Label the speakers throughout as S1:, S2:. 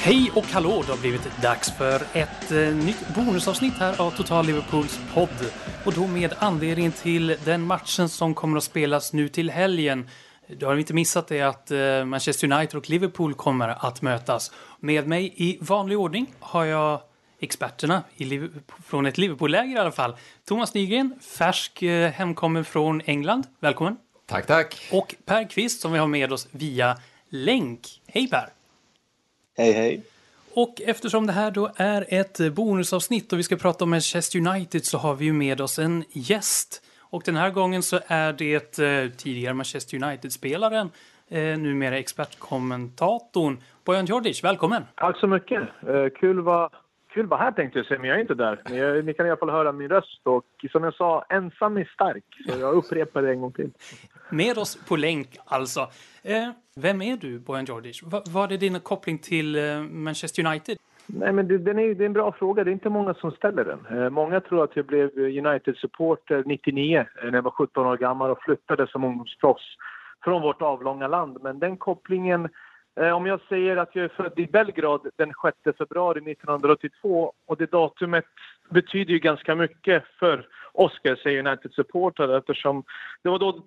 S1: Hej och hallå! Det har blivit dags för ett eh, nytt bonusavsnitt här av Total Liverpools podd. Och då med anledning till den matchen som kommer att spelas nu till helgen. Du har inte missat det att eh, Manchester United och Liverpool kommer att mötas. Med mig i vanlig ordning har jag experterna från ett Liverpool-läger i alla fall. Thomas Nygren, färsk eh, hemkommen från England. Välkommen!
S2: Tack, tack!
S1: Och Per Kvist som vi har med oss via länk. Hej Per!
S3: Hej, hej!
S1: Och eftersom det här då är ett bonusavsnitt och vi ska prata om Manchester United så har vi ju med oss en gäst. Och den här gången så är det eh, tidigare Manchester United-spelaren, eh, numera expertkommentatorn, Bojan Djordjic. Välkommen!
S4: Tack så mycket! Eh, kul vara kul vara här tänkte jag säga, men jag är inte där. Men jag, ni kan i alla fall höra min röst och som jag sa, ensam är stark. Så jag upprepar det en gång till.
S1: Med oss på länk alltså. Eh, vem är du, Bojan Djordjic? Va, vad är din koppling till eh, Manchester United?
S4: Nej, men det, den är, det är en bra fråga. Det är inte många som ställer den. Eh, många tror att jag blev United-supporter 99 eh, när jag var 17 år gammal och flyttade som ungdomsproffs från vårt avlånga land. Men den kopplingen Eh, om jag säger att jag är född i Belgrad den 6 februari 1982 och det datumet betyder ju ganska mycket för oss, ska jag säga, United-supportrar eftersom det var då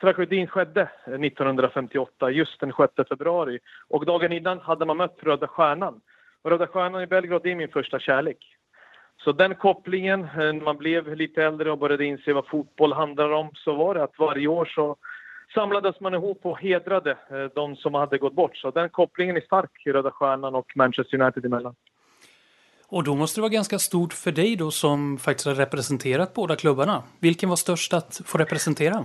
S4: tragedin skedde eh, 1958, just den 6 februari. Och dagen innan hade man mött Röda Stjärnan. Och Röda Stjärnan i Belgrad är min första kärlek. Så den kopplingen, eh, när man blev lite äldre och började inse vad fotboll handlar om, så var det att varje år så samlades man ihop och hedrade eh, de som hade gått bort. Så den kopplingen är stark i Röda Stjärnan och Manchester United emellan.
S1: Och då måste det vara ganska stort för dig då som faktiskt har representerat båda klubbarna. Vilken var störst att få representera?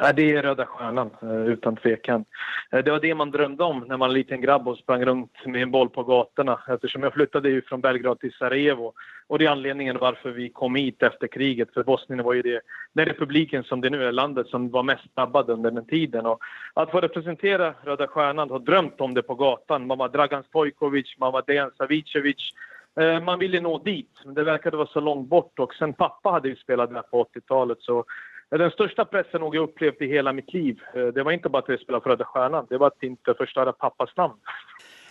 S4: Ja, det är Röda Stjärnan, eh, utan tvekan. Eh, det var det man drömde om när man var liten grabb och sprang runt med en boll på gatorna. Eftersom jag flyttade ju från Belgrad till Sarajevo. Och det är anledningen varför vi kom hit efter kriget. För Bosnien var ju det, den republiken som det nu är, landet som var mest drabbad under den tiden. Och att få representera Röda Stjärnan och drömt om det på gatan. Man var Dragan Stojkovic, man var Dejan Savicevic. Eh, man ville nå dit, men det verkade vara så långt bort. Och sen pappa hade ju spelat där på 80-talet så den största pressen jag upplevt i hela mitt liv, eh, det var inte bara att jag spelade för Röda Stjärnan, det var att inte förstöra pappas namn.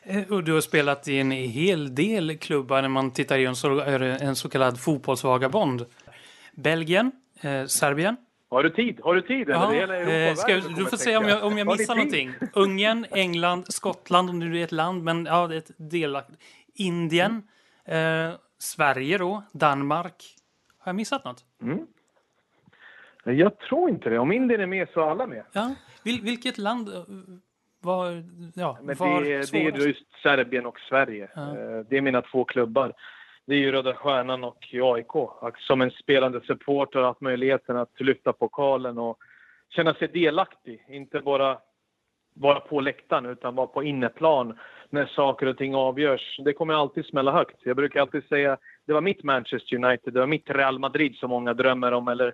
S1: Eh, och du har spelat i en hel del klubbar när man tittar i en så, en så kallad fotbollsvagabond. Belgien, eh, Serbien.
S4: Har du tid? Har du tid?
S1: Ja, eh, ska, du får se om jag, om jag missar någonting. Ungern, England, Skottland om du är ett land, men ja, det är ett delaktigt. Indien, eh, Sverige då, Danmark. Har jag missat något?
S4: Mm. Jag tror inte det. Om Indien är med så är alla med.
S1: Ja. Vil, vilket land eh, var, ja,
S4: Men
S1: var
S4: det, det är just Serbien och Sverige. Ja. Eh, det är mina två klubbar. Det är ju Röda Stjärnan och AIK. Som en spelande supporter har haft möjligheten att lyfta pokalen och känna sig delaktig. Inte bara vara på läktaren utan vara på inneplan när saker och ting avgörs. Det kommer alltid smälla högt. Jag brukar alltid säga det var mitt Manchester United, det var mitt Real Madrid som många drömmer om eller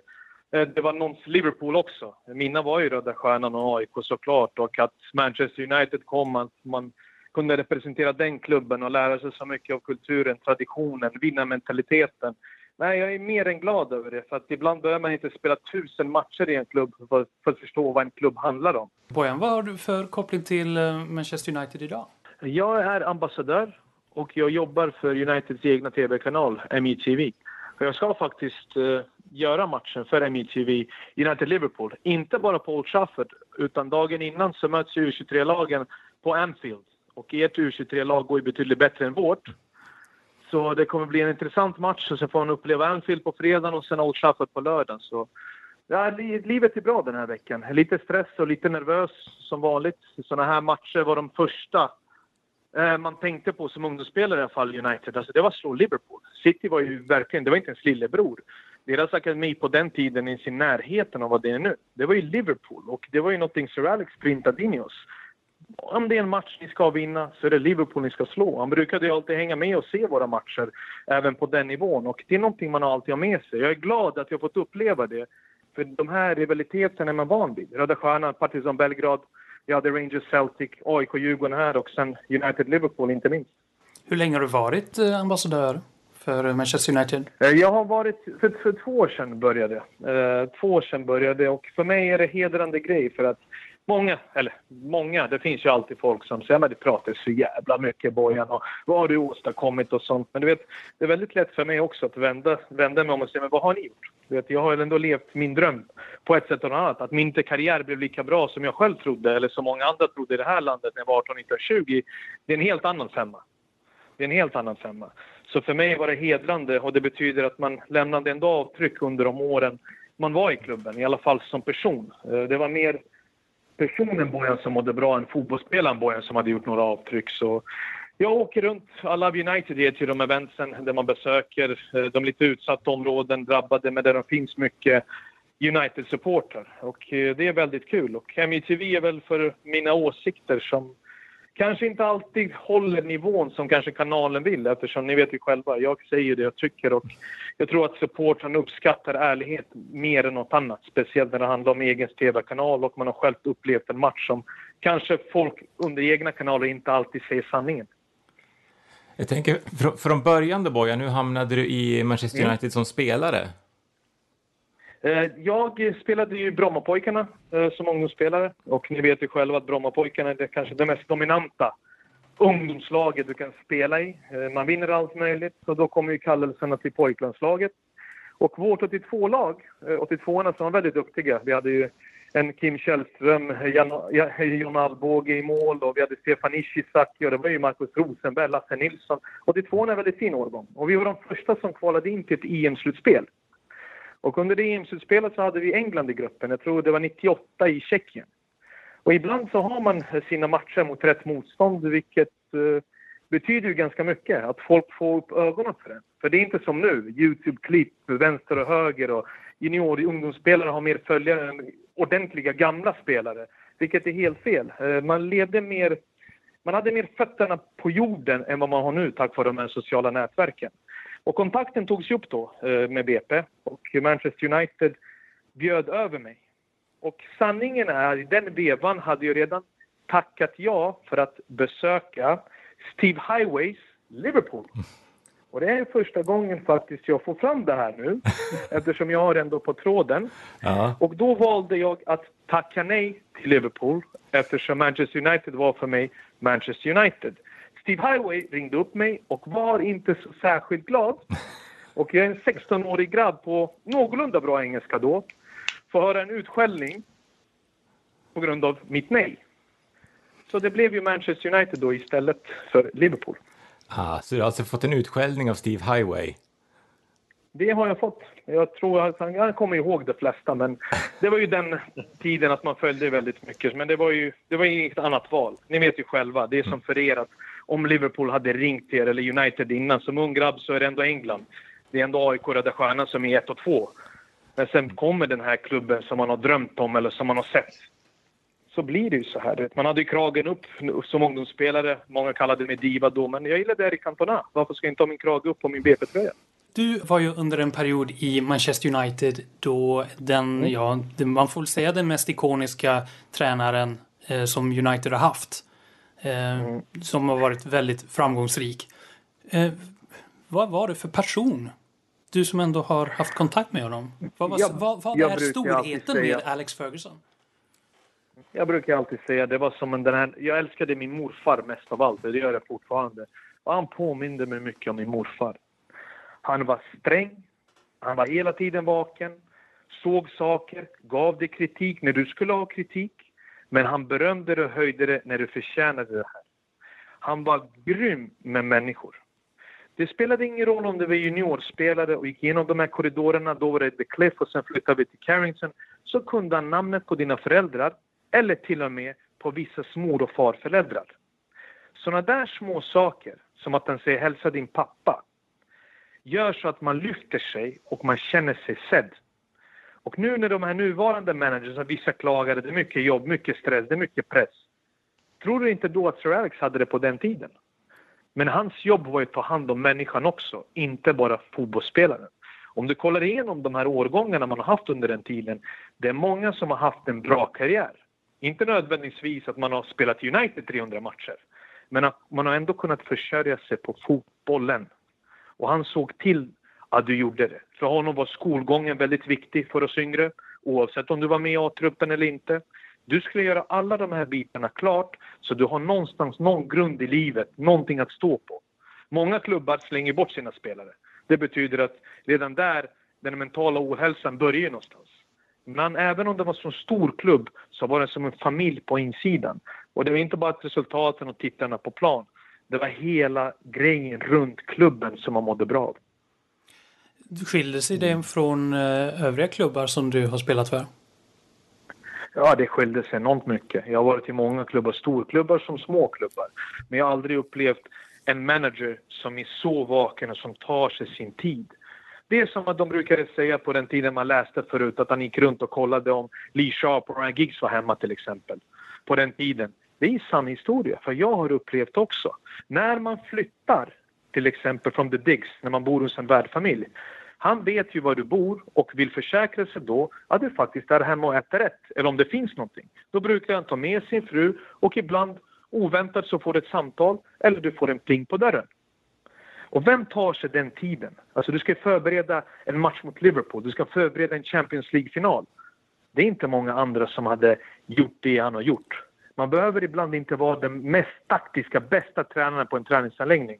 S4: det var någons Liverpool också. Mina var ju Röda Stjärnan och AIK såklart och att Manchester United kom, att man kunde representera den klubben och lära sig så mycket av kulturen, traditionen, vinnarmentaliteten. Nej, jag är mer än glad över det. För att ibland behöver man inte spela tusen matcher i en klubb för, för att förstå vad en klubb handlar om.
S1: Bojan, vad har du för koppling till eh, Manchester United idag?
S4: Jag är ambassadör och jag jobbar för Uniteds egna tv-kanal, MITV. Jag ska faktiskt uh, göra matchen för MITV United-Liverpool. Inte bara på Old Trafford, utan dagen innan så möts U23-lagen på Anfield. Och ert U23-lag går ju betydligt bättre än vårt. Så det kommer bli en intressant match och sen får man uppleva Anfield på fredagen och sen Old Trafford på lördagen. Så ja, livet är bra den här veckan. Lite stress och lite nervös som vanligt. Sådana här matcher var de första Eh, man tänkte på som ungdomsspelare i alla fall, United, alltså det var att slå Liverpool. City var ju verkligen, det var inte ens lillebror. Deras akademi på den tiden i sin närheten av vad det är nu, det var ju Liverpool. Och det var ju någonting Sir Alex printade in i oss. Om det är en match ni ska vinna så är det Liverpool ni ska slå. Han brukade ju alltid hänga med och se våra matcher även på den nivån. Och det är någonting man alltid har med sig. Jag är glad att jag fått uppleva det. För de här rivaliteterna är man van vid. Röda Stjärnan, Partizan Belgrad, vi hade Rangers Celtic, AIK Djurgården här och sen United Liverpool inte minst.
S1: Hur länge har du varit eh, ambassadör för Manchester United?
S4: Eh, jag har varit, för, för två år sedan började eh, Två år sedan började och för mig är det hedrande grej för att många, eller många, det finns ju alltid folk som säger att det pratar så jävla mycket Bojan och vad har du åstadkommit och sånt. Men du vet, det är väldigt lätt för mig också att vända, vända mig om och säga men vad har ni gjort? Du vet, jag har ändå levt min dröm på ett sätt eller annat. Att min karriär blev lika bra som jag själv trodde eller som många andra trodde i det här landet när jag var 18, 19, 20. Det är en helt annan femma. Det är en helt annan femma. Så för mig var det hedrande och det betyder att man lämnade ändå avtryck under de åren man var i klubben, i alla fall som person. Eh, det var mer personen Bojan som mådde bra än fotbollsspelaren Bojan som hade gjort några avtryck. Så jag åker runt, I Love United ger till de eventsen där man besöker eh, de lite utsatta områden, drabbade, men där det finns mycket United-supportrar. Och eh, det är väldigt kul. Och MITV är väl för mina åsikter som kanske inte alltid håller nivån som kanske kanalen vill eftersom ni vet ju själva, jag säger det jag tycker och jag tror att supportrarna uppskattar ärlighet mer än något annat. Speciellt när det handlar om egen TV-kanal och man har själv upplevt en match som kanske folk under egna kanaler inte alltid säger sanningen.
S2: Jag tänker, från början då Bojan, nu hamnade du i Manchester mm. United mm. som spelare.
S4: Eh, jag spelade ju Brommapojkarna eh, som ungdomsspelare och ni vet ju själva att Brommapojkarna är kanske det mest dominanta ungdomslaget du kan spela i. Eh, man vinner allt möjligt och då kommer ju kallelserna till pojklandslaget. Och vårt 82-lag, 82orna som var väldigt duktiga, vi hade ju en Kim Källström, John Alvbåge i mål och vi hade Stefan Ishizaki och det var ju Markus Rosenberg, Lasse Nilsson. 82 är en väldigt fin årgång och vi var de första som kvalade in till ett EM-slutspel. Och under det EM-slutspelet så hade vi England i gruppen. Jag tror det var 98 i Tjeckien. Och ibland så har man sina matcher mot rätt motstånd vilket eh, betyder ju ganska mycket. Att folk får upp ögonen för det. För det är inte som nu, Youtube-klipp vänster och höger och junior ungdomsspelare har mer följare än ordentliga gamla spelare. Vilket är helt fel. Eh, man levde mer man hade mer fötterna på jorden än vad man har nu tack vare de här sociala nätverken. Och kontakten togs upp då eh, med BP och Manchester United bjöd över mig. Och sanningen är, i den vevan hade jag redan tackat ja för att besöka Steve Highways Liverpool. Och det är första gången faktiskt jag får fram det här nu eftersom jag har ändå på tråden. Ja. Och då valde jag att tacka nej till Liverpool eftersom Manchester United var för mig Manchester United. Steve Highway ringde upp mig och var inte så särskilt glad. Och jag är en 16-årig grabb på någorlunda bra engelska då. Får höra en utskällning på grund av mitt nej. Så det blev ju Manchester United då istället för Liverpool.
S2: Ah, så du har alltså fått en utskällning av Steve Highway?
S4: Det har jag fått. Jag tror att han, jag kommer ihåg de flesta, men det var ju den tiden att man följde väldigt mycket. Men det var ju, det var inget annat val. Ni vet ju själva, det är som för er att om Liverpool hade ringt er, eller United innan, som ung grabb så är det ändå England. Det är ändå AIK Röda Stjärnan som är ett och två. Men sen kommer den här klubben som man har drömt om eller som man har sett. Så blir det ju så här. Man hade ju kragen upp som ungdomsspelare. Många kallade mig diva då, men jag gillade Eric Cantona. Varför ska jag inte ha min krage upp på min BP-tröja?
S1: Du var ju under en period i Manchester United då den, mm. ja, man får väl säga den mest ikoniska tränaren eh, som United har haft. Eh, mm. Som har varit väldigt framgångsrik. Eh, vad var det för person? Du som ändå har haft kontakt med honom. Vad, var, jag, vad, vad är storheten med Alex Ferguson?
S4: Jag brukar alltid säga det var som en, den här, jag älskade min morfar mest av allt, det gör jag fortfarande. Och han påminde mig mycket om min morfar. Han var sträng, han var hela tiden vaken, såg saker, gav dig kritik när du skulle ha kritik. Men han berömde dig och höjde dig när du förtjänade det här. Han var grym med människor. Det spelade ingen roll om du var juniorspelare och gick igenom de här korridorerna, då var det The Cliff och sen flyttade vi till Carrington, så kunde han namnet på dina föräldrar eller till och med på vissa mor och farföräldrar. Sådana där små saker, som att han säger hälsa din pappa, gör så att man lyfter sig och man känner sig sedd. Och nu när de här nuvarande managers, vissa klagade, det är mycket jobb, mycket stress, det är mycket press. Tror du inte då att Sir Alex hade det på den tiden? Men hans jobb var att ta hand om människan också, inte bara fotbollsspelaren. Om du kollar igenom de här årgångarna man har haft under den tiden, det är många som har haft en bra karriär. Inte nödvändigtvis att man har spelat United 300 matcher, men att man har ändå kunnat försörja sig på fotbollen. Och han såg till att du gjorde det. För honom var skolgången väldigt viktig för oss yngre, oavsett om du var med i A-truppen eller inte. Du skulle göra alla de här bitarna klart så du har någonstans någon grund i livet, någonting att stå på. Många klubbar slänger bort sina spelare. Det betyder att redan där, den mentala ohälsan börjar någonstans. Men även om det var så stor klubb så var det som en familj på insidan. Och det var inte bara resultaten och tittarna på plan. Det var hela grejen runt klubben som man mådde bra av.
S1: Skiljer sig det från eh, övriga klubbar som du har spelat för?
S4: Ja, det skilde sig enormt mycket. Jag har varit i många klubbar, storklubbar som små klubbar. Men jag har aldrig upplevt en manager som är så vaken och som tar sig sin tid. Det är som att de brukade säga på den tiden man läste förut att han gick runt och kollade om Lee Sharp och Ryan Giggs var hemma till exempel. På den tiden. Det är sann historia, för jag har upplevt också. När man flyttar, till exempel från The Digs, när man bor hos en värdfamilj. Han vet ju var du bor och vill försäkra sig då att du faktiskt är hemma och äter rätt, eller om det finns någonting. Då brukar han ta med sin fru och ibland oväntat så får du ett samtal eller du får en pling på dörren. Och vem tar sig den tiden? Alltså du ska förbereda en match mot Liverpool, du ska förbereda en Champions League-final. Det är inte många andra som hade gjort det han har gjort. Man behöver ibland inte vara den mest taktiska, bästa tränaren på en träningsanläggning.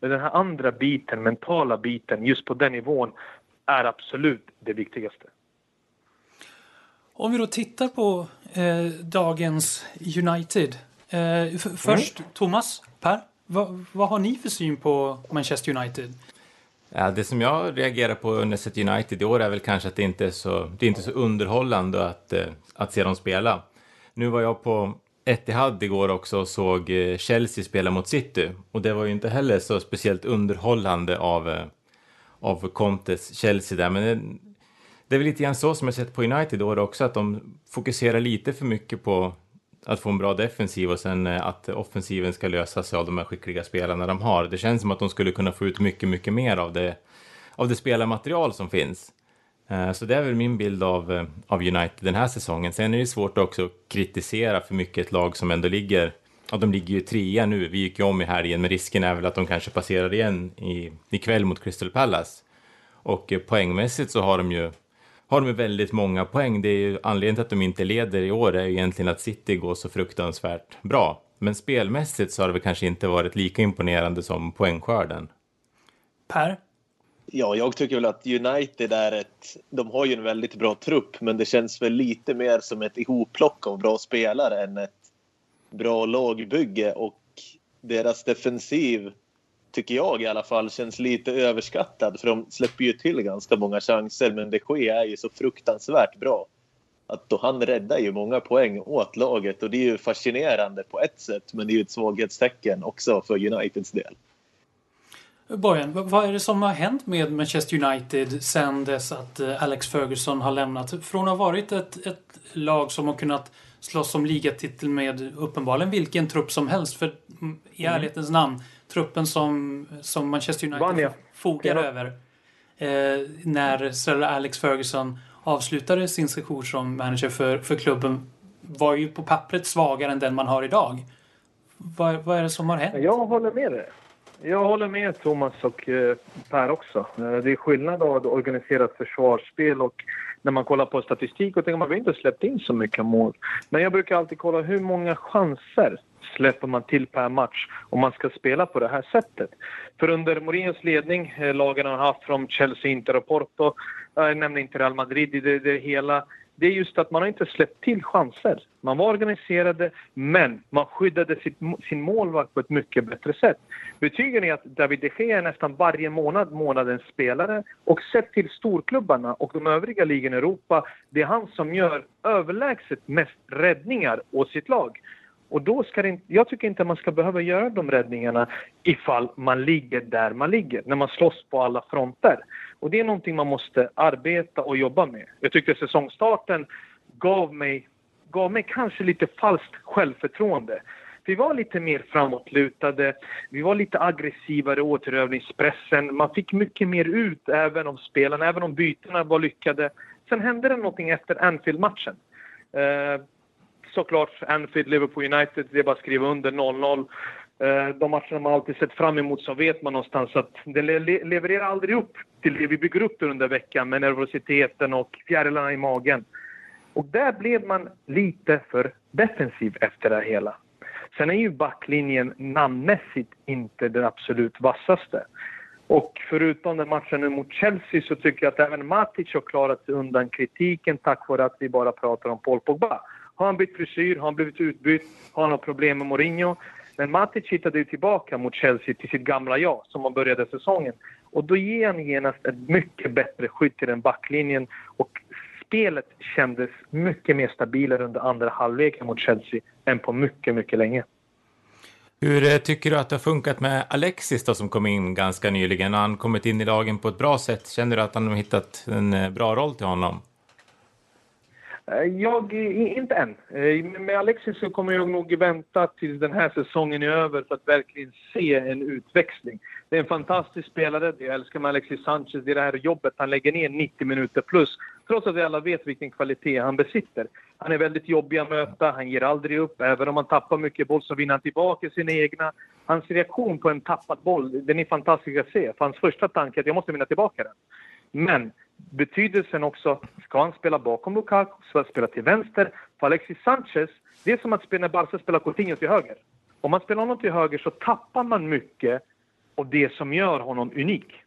S4: Men den här andra biten, mentala biten, just på den nivån, är absolut det viktigaste.
S1: Om vi då tittar på eh, dagens United. Eh, först, mm. Thomas, Per, vad, vad har ni för syn på Manchester United?
S2: Ja, det som jag reagerar på under sett United i år är väl kanske att det inte är så, det är inte så underhållande att, eh, att se dem spela. Nu var jag på Etihad igår också och såg eh, Chelsea spela mot City och det var ju inte heller så speciellt underhållande av, eh, av Contes Chelsea där. Men det, det är väl lite grann så som jag sett på United då också, att de fokuserar lite för mycket på att få en bra defensiv och sen att offensiven ska lösa sig av de här skickliga spelarna de har. Det känns som att de skulle kunna få ut mycket, mycket mer av det, av det spelarmaterial som finns. Eh, så det är väl min bild av, eh, av United den här säsongen. Sen är det svårt också att kritisera för mycket ett lag som ändå ligger, ja de ligger ju trea nu, vi gick ju om i helgen, men risken är väl att de kanske passerar igen i, ikväll mot Crystal Palace. Och eh, poängmässigt så har de ju har de väldigt många poäng. Det är ju anledningen till att de inte leder i år är ju egentligen att City går så fruktansvärt bra. Men spelmässigt så har det väl kanske inte varit lika imponerande som poängskörden.
S1: Per?
S3: Ja, jag tycker väl att United är ett... De har ju en väldigt bra trupp, men det känns väl lite mer som ett ihopplock av bra spelare än ett bra lagbygge. Och deras defensiv tycker jag i alla fall, känns lite överskattad. För de släpper ju till ganska många chanser, men de Gea är ju så fruktansvärt bra. Att då han räddar ju många poäng åt laget och det är ju fascinerande på ett sätt, men det är ju ett svaghetstecken också för Uniteds del.
S1: Bojan, vad är det som har hänt med Manchester United sen dess att eh, Alex Ferguson har lämnat? Från att ha varit ett, ett lag som har kunnat slåss om ligatitel med uppenbarligen vilken trupp som helst, för mm, i mm. ärlighetens namn, truppen som, som Manchester United Vanja. fogar ja. över eh, när Sir Alex Ferguson avslutade sin session som manager för, för klubben var ju på pappret svagare än den man har idag. Vad, vad är det som har hänt?
S4: Jag håller med dig. Jag håller med Thomas och eh, Per också. Eh, det är skillnad av organiserat försvarsspel och när man kollar på statistik och tänker man har inte släppt in så mycket mål. Men jag brukar alltid kolla hur många chanser släpper man till per match om man ska spela på det här sättet. För under Mourinhos ledning, eh, lagen han har haft från Chelsea, Inter och Porto, jag nämner inte Real Madrid i det, det hela, det är just att man har inte släppt till chanser. Man var organiserade, men man skyddade sitt, sin målvakt på ett mycket bättre sätt. Betygen är att David de Gea är nästan varje månad månadens spelare och sett till storklubbarna och de övriga ligorna i Europa, det är han som gör överlägset mest räddningar åt sitt lag. Och då ska det inte, jag tycker inte man ska behöva göra de räddningarna ifall man ligger där man ligger, när man slåss på alla fronter. Och det är någonting man måste arbeta och jobba med. Jag tyckte säsongstarten gav mig, gav mig kanske lite falskt självförtroende. Vi var lite mer framåtlutade, vi var lite aggressivare i återövningspressen. Man fick mycket mer ut även om spelarna, även om bytena var lyckade. Sen hände det någonting efter Anfield-matchen. Eh, Såklart Anfield, Liverpool United, det är bara att skriva under 0-0. Eh, de matcherna man alltid sett fram emot så vet man någonstans att det levererar aldrig upp till det vi bygger upp under veckan med nervositeten och fjärilarna i magen. Och där blev man lite för defensiv efter det hela. Sen är ju backlinjen namnmässigt inte den absolut vassaste. Och förutom den matchen nu mot Chelsea så tycker jag att även Matic har klarat sig undan kritiken tack vare att vi bara pratar om Paul Pogba. Har han bytt frisyr? Har han blivit utbytt? Har han något problem med Mourinho? Men Matic hittade ju tillbaka mot Chelsea till sitt gamla jag som han började säsongen. Och då ger han genast ett mycket bättre skydd till den backlinjen och spelet kändes mycket mer stabilare under andra halvleken mot Chelsea än på mycket, mycket länge.
S2: Hur eh, tycker du att det har funkat med Alexis då, som kom in ganska nyligen? Har han kommit in i lagen på ett bra sätt? Känner du att han har hittat en eh, bra roll till honom?
S4: Eh, jag, inte än. Eh, med Alexis så kommer jag nog vänta tills den här säsongen är över för att verkligen se en utväxling. Det är en fantastisk spelare. Jag älskar med Alexis Sanchez. Det är det här jobbet han lägger ner 90 minuter plus. Trots att vi alla vet vilken kvalitet han besitter. Han är väldigt jobbig att möta, han ger aldrig upp. Även om han tappar mycket boll så vinner han tillbaka sina egna. Hans reaktion på en tappad boll, den är fantastisk att se. För hans första tanke är att jag måste vinna tillbaka den. Men betydelsen också, ska han spela bakom Lukaku, ska han spela till vänster? För Alexis Sanchez, det är som att spela när Barca spelar Coutinho till höger. Om man spelar honom till höger så tappar man mycket av det som gör honom unik.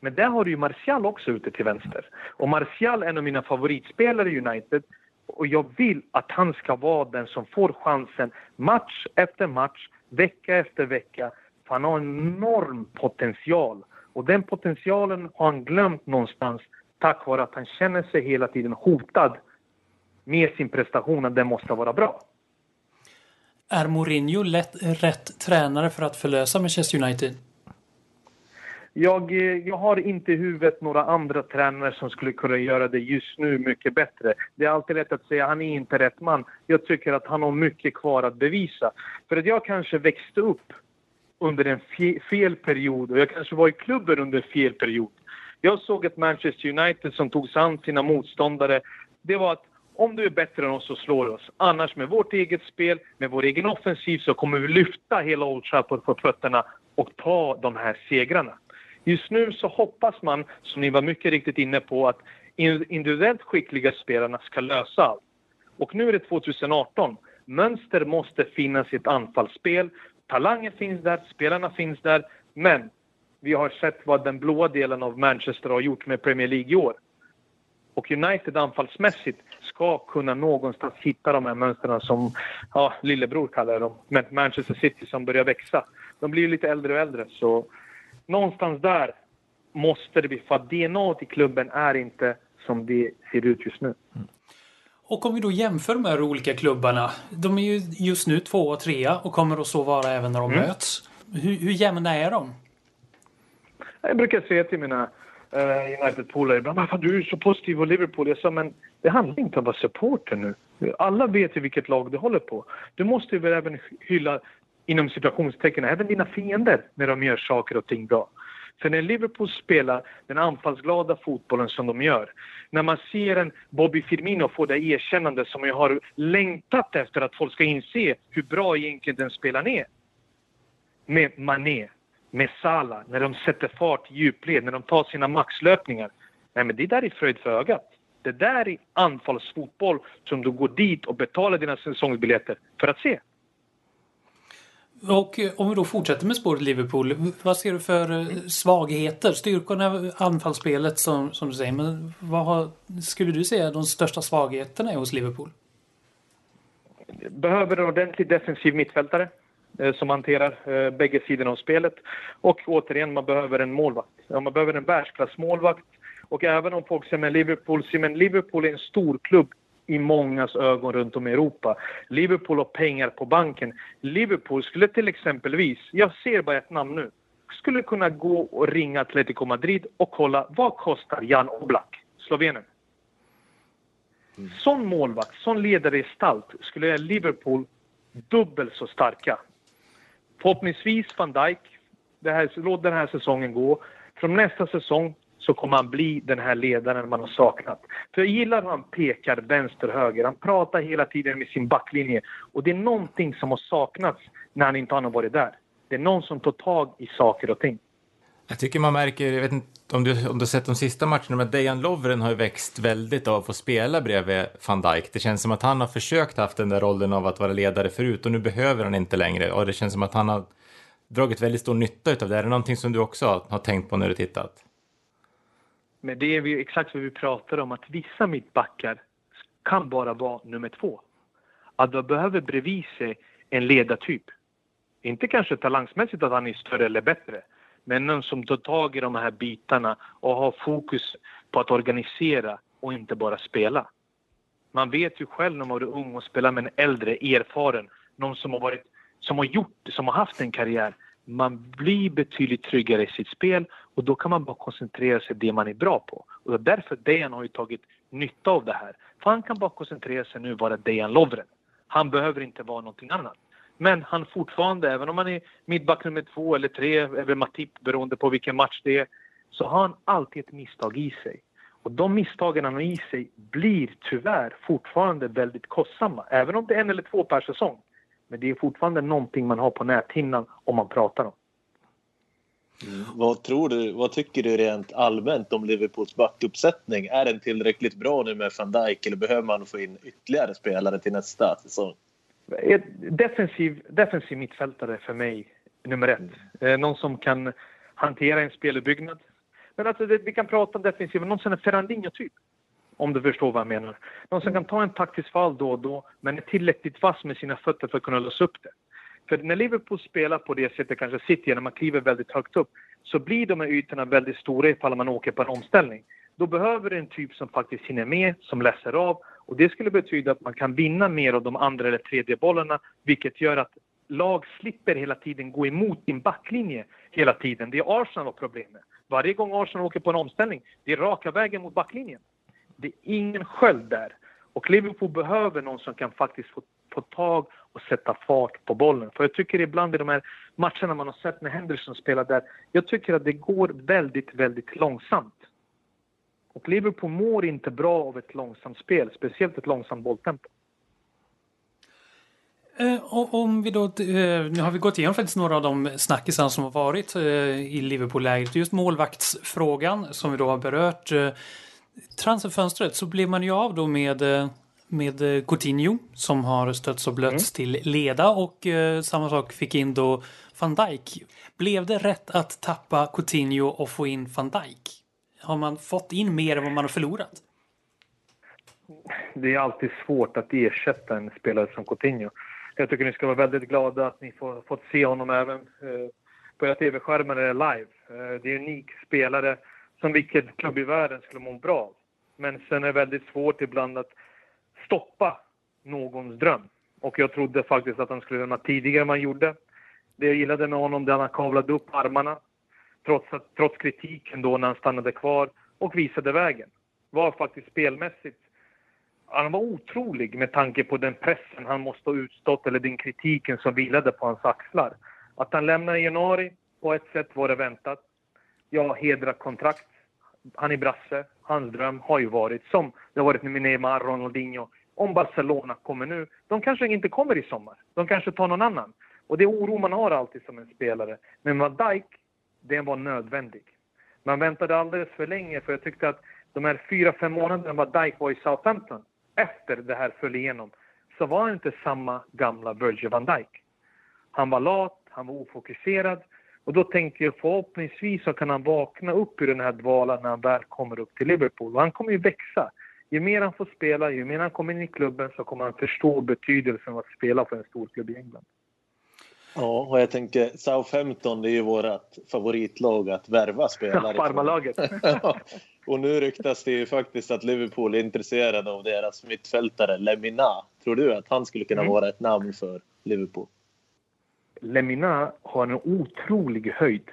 S4: Men där har du ju Martial också ute till vänster. Och Martial är en av mina favoritspelare i United. Och jag vill att han ska vara den som får chansen match efter match, vecka efter vecka. För han har en enorm potential. Och den potentialen har han glömt någonstans tack vare att han känner sig hela tiden hotad med sin prestation, att den måste vara bra.
S1: Är Mourinho lätt, rätt tränare för att förlösa Manchester United?
S4: Jag, eh, jag har inte i huvudet några andra tränare som skulle kunna göra det just nu mycket bättre. Det är alltid lätt att säga att han är inte rätt man. Jag tycker att han har mycket kvar att bevisa. För att jag kanske växte upp under en fel period och jag kanske var i klubben under fel period. Jag såg ett Manchester United som tog sig an sina motståndare. Det var att om du är bättre än oss så slår du oss. Annars med vårt eget spel, med vår egen offensiv så kommer vi lyfta hela Old Trafford på fötterna och ta de här segrarna. Just nu så hoppas man, som ni var mycket riktigt inne på, att individuellt skickliga spelarna ska lösa allt. Och nu är det 2018. Mönster måste finnas i ett anfallsspel. Talangen finns där, spelarna finns där. Men vi har sett vad den blåa delen av Manchester har gjort med Premier League i år. Och United anfallsmässigt ska kunna någonstans hitta de här mönstren som ja, lillebror kallar dem. Men Manchester City som börjar växa. De blir ju lite äldre och äldre så någonstans där måste det bli, för att DNA i klubben är inte som det ser ut just nu. Mm.
S1: Och om vi då jämför de här olika klubbarna. De är ju just nu två och trea och kommer att så vara även när de mm. möts. Hur, hur jämna är de?
S4: Jag brukar säga till mina uh, United-polare ibland att du är så positiv och Liverpool. Jag sa men det handlar inte om att vara supporter nu. Alla vet ju vilket lag du håller på. Du måste väl även hylla inom situationstecken, även dina fiender när de gör saker och ting bra. För när Liverpool spelar den anfallsglada fotbollen som de gör, när man ser en Bobby Firmino få det erkännande som jag har längtat efter att folk ska inse hur bra egentligen den spelaren är. Med Mané, med Salah, när de sätter fart i djupled, när de tar sina maxlöpningar. Nej, men det där är fröjd för ögat. Det där är anfallsfotboll som du går dit och betalar dina säsongsbiljetter för att se.
S1: Och eh, om vi då fortsätter med spåret Liverpool, vad ser du för eh, svagheter? Styrkorna anfallsspelet som, som du säger, men vad har, skulle du säga de största svagheterna är hos Liverpool?
S4: Behöver en ordentlig defensiv mittfältare eh, som hanterar eh, bägge sidorna av spelet. Och återigen, man behöver en målvakt. Ja, man behöver en världsklassmålvakt. Och även om folk säger med Liverpool, men Liverpool är en stor klubb i mångas ögon runt om i Europa. Liverpool har pengar på banken. Liverpool skulle till exempelvis, jag ser bara ett namn nu, skulle kunna gå och ringa Atletico Madrid och kolla vad kostar Jan Oblak, Slovenien. Mm. Sån målvakt, sån ledargestalt skulle göra Liverpool dubbelt så starka. Förhoppningsvis van Dijk. Det här, låt den här säsongen gå. Från nästa säsong så kommer han bli den här ledaren man har saknat. För jag gillar hur han pekar vänster höger. Han pratar hela tiden med sin backlinje. Och det är någonting som har saknats när han inte har varit där. Det är någon som tar tag i saker och ting.
S2: Jag tycker man märker, jag vet inte om du, om du sett de sista matcherna men Dejan Lovren har ju växt väldigt av att få spela bredvid van Dijk. Det känns som att han har försökt haft den där rollen av att vara ledare förut och nu behöver han inte längre. Och det känns som att han har dragit väldigt stor nytta av det. Är det någonting som du också har tänkt på när du tittat?
S4: Men det är ju exakt vad vi pratar om, att vissa mittbackar kan bara vara nummer två. Att de behöver bredvid sig en ledartyp. Inte kanske talangsmässigt att han är större eller bättre, men någon som tar tag i de här bitarna och har fokus på att organisera och inte bara spela. Man vet ju själv när man är ung och spelar med en äldre, erfaren, någon som har varit, som har gjort, som har haft en karriär. Man blir betydligt tryggare i sitt spel och då kan man bara koncentrera sig på det man är bra på. Och det är därför Dejan har ju tagit nytta av det här. För han kan bara koncentrera sig nu vara Dejan Lovren. Han behöver inte vara någonting annat. Men han fortfarande, även om han är mittback nummer två eller tre, eller Matip beroende på vilken match det är, så har han alltid ett misstag i sig. Och de misstagen han har i sig blir tyvärr fortfarande väldigt kostsamma, även om det är en eller två per säsong. Men det är fortfarande någonting man har på näthinnan om man pratar om.
S3: Mm. Vad tror du, vad tycker du rent allmänt om Liverpools backuppsättning? Är den tillräckligt bra nu med van Dijk eller behöver man få in ytterligare spelare till nästa säsong?
S4: Defensiv, defensiv mittfältare för mig, nummer ett. Eh, någon som kan hantera en speluppbyggnad. Men alltså, vi kan prata om defensiv, någon som är Ferrandinho-typ. Om du förstår vad jag menar. Någon som kan ta en taktisk fall då och då, men är tillräckligt vass med sina fötter för att kunna lösa upp det. För när Liverpool spelar på det sättet, kanske City, när man kliver väldigt högt upp, så blir de här ytorna väldigt stora ifall man åker på en omställning. Då behöver du en typ som faktiskt hinner med, som läser av och det skulle betyda att man kan vinna mer av de andra eller tredje bollarna, vilket gör att lag slipper hela tiden gå emot din backlinje hela tiden. Det är Arsenal problemet. Varje gång Arsenal åker på en omställning, det är raka vägen mot backlinjen. Det är ingen sköld där. Och Liverpool behöver någon som kan faktiskt få, få tag och sätta fart på bollen. För jag tycker ibland i de här matcherna man har sett när Henderson spelar där, jag tycker att det går väldigt, väldigt långsamt. Och Liverpool mår inte bra av ett långsamt spel, speciellt ett långsamt bolltempo.
S1: Eh, om vi då, eh, nu har vi gått igenom faktiskt några av de snackisar som har varit eh, i Liverpool-lägret. Just målvaktsfrågan som vi då har berört. Eh, transferfönstret så blev man ju av då med, eh, med Coutinho som har stötts och blötts mm. till leda och eh, samma sak fick in då van Dijk. Blev det rätt att tappa Coutinho och få in van Dijk? Har man fått in mer än vad man har förlorat?
S4: Det är alltid svårt att ersätta en spelare som Coutinho. Jag tycker ni ska vara väldigt glada att ni får, fått se honom även eh, på era tv-skärmar eller live. Eh, det är en unik spelare som vilken klubb i världen skulle må bra av. Men sen är det väldigt svårt ibland att stoppa någons dröm. Och jag trodde faktiskt att han skulle lämna tidigare än man gjorde. Det jag gillade med honom, det han kavlade upp armarna trots, att, trots kritiken då när han stannade kvar och visade vägen. Var faktiskt spelmässigt han var otrolig med tanke på den pressen han måste ha utstått eller den kritiken som vilade på hans axlar. Att han lämnade i januari, på ett sätt var det väntat. Jag hedrar kontrakt. Han är brasse. Hans dröm har ju varit, som det har varit med Neymar, Ronaldinho, om Barcelona kommer nu. De kanske inte kommer i sommar. De kanske tar någon annan. Och det är oro man har alltid som en spelare. Men Van Dijk den var nödvändig. Man väntade alldeles för länge för jag tyckte att de här fyra, fem månaderna var Dijk var i Southampton, efter det här föll igenom, så var han inte samma gamla Virgil van Dijk. Han var lat, han var ofokuserad och då tänkte jag förhoppningsvis så kan han vakna upp ur den här dvalan när han väl kommer upp till Liverpool. Och han kommer ju växa. Ju mer han får spela, ju mer han kommer in i klubben så kommer han förstå betydelsen av att spela för en stor klubb i England.
S3: Ja, och jag tänker Southampton det är ju vårt favoritlag att värva spelare
S4: Farmarlaget.
S3: och nu ryktas det ju faktiskt att Liverpool är intresserade av deras mittfältare Lemina. Tror du att han skulle kunna mm. vara ett namn för Liverpool?
S4: Lemina har en otrolig höjd.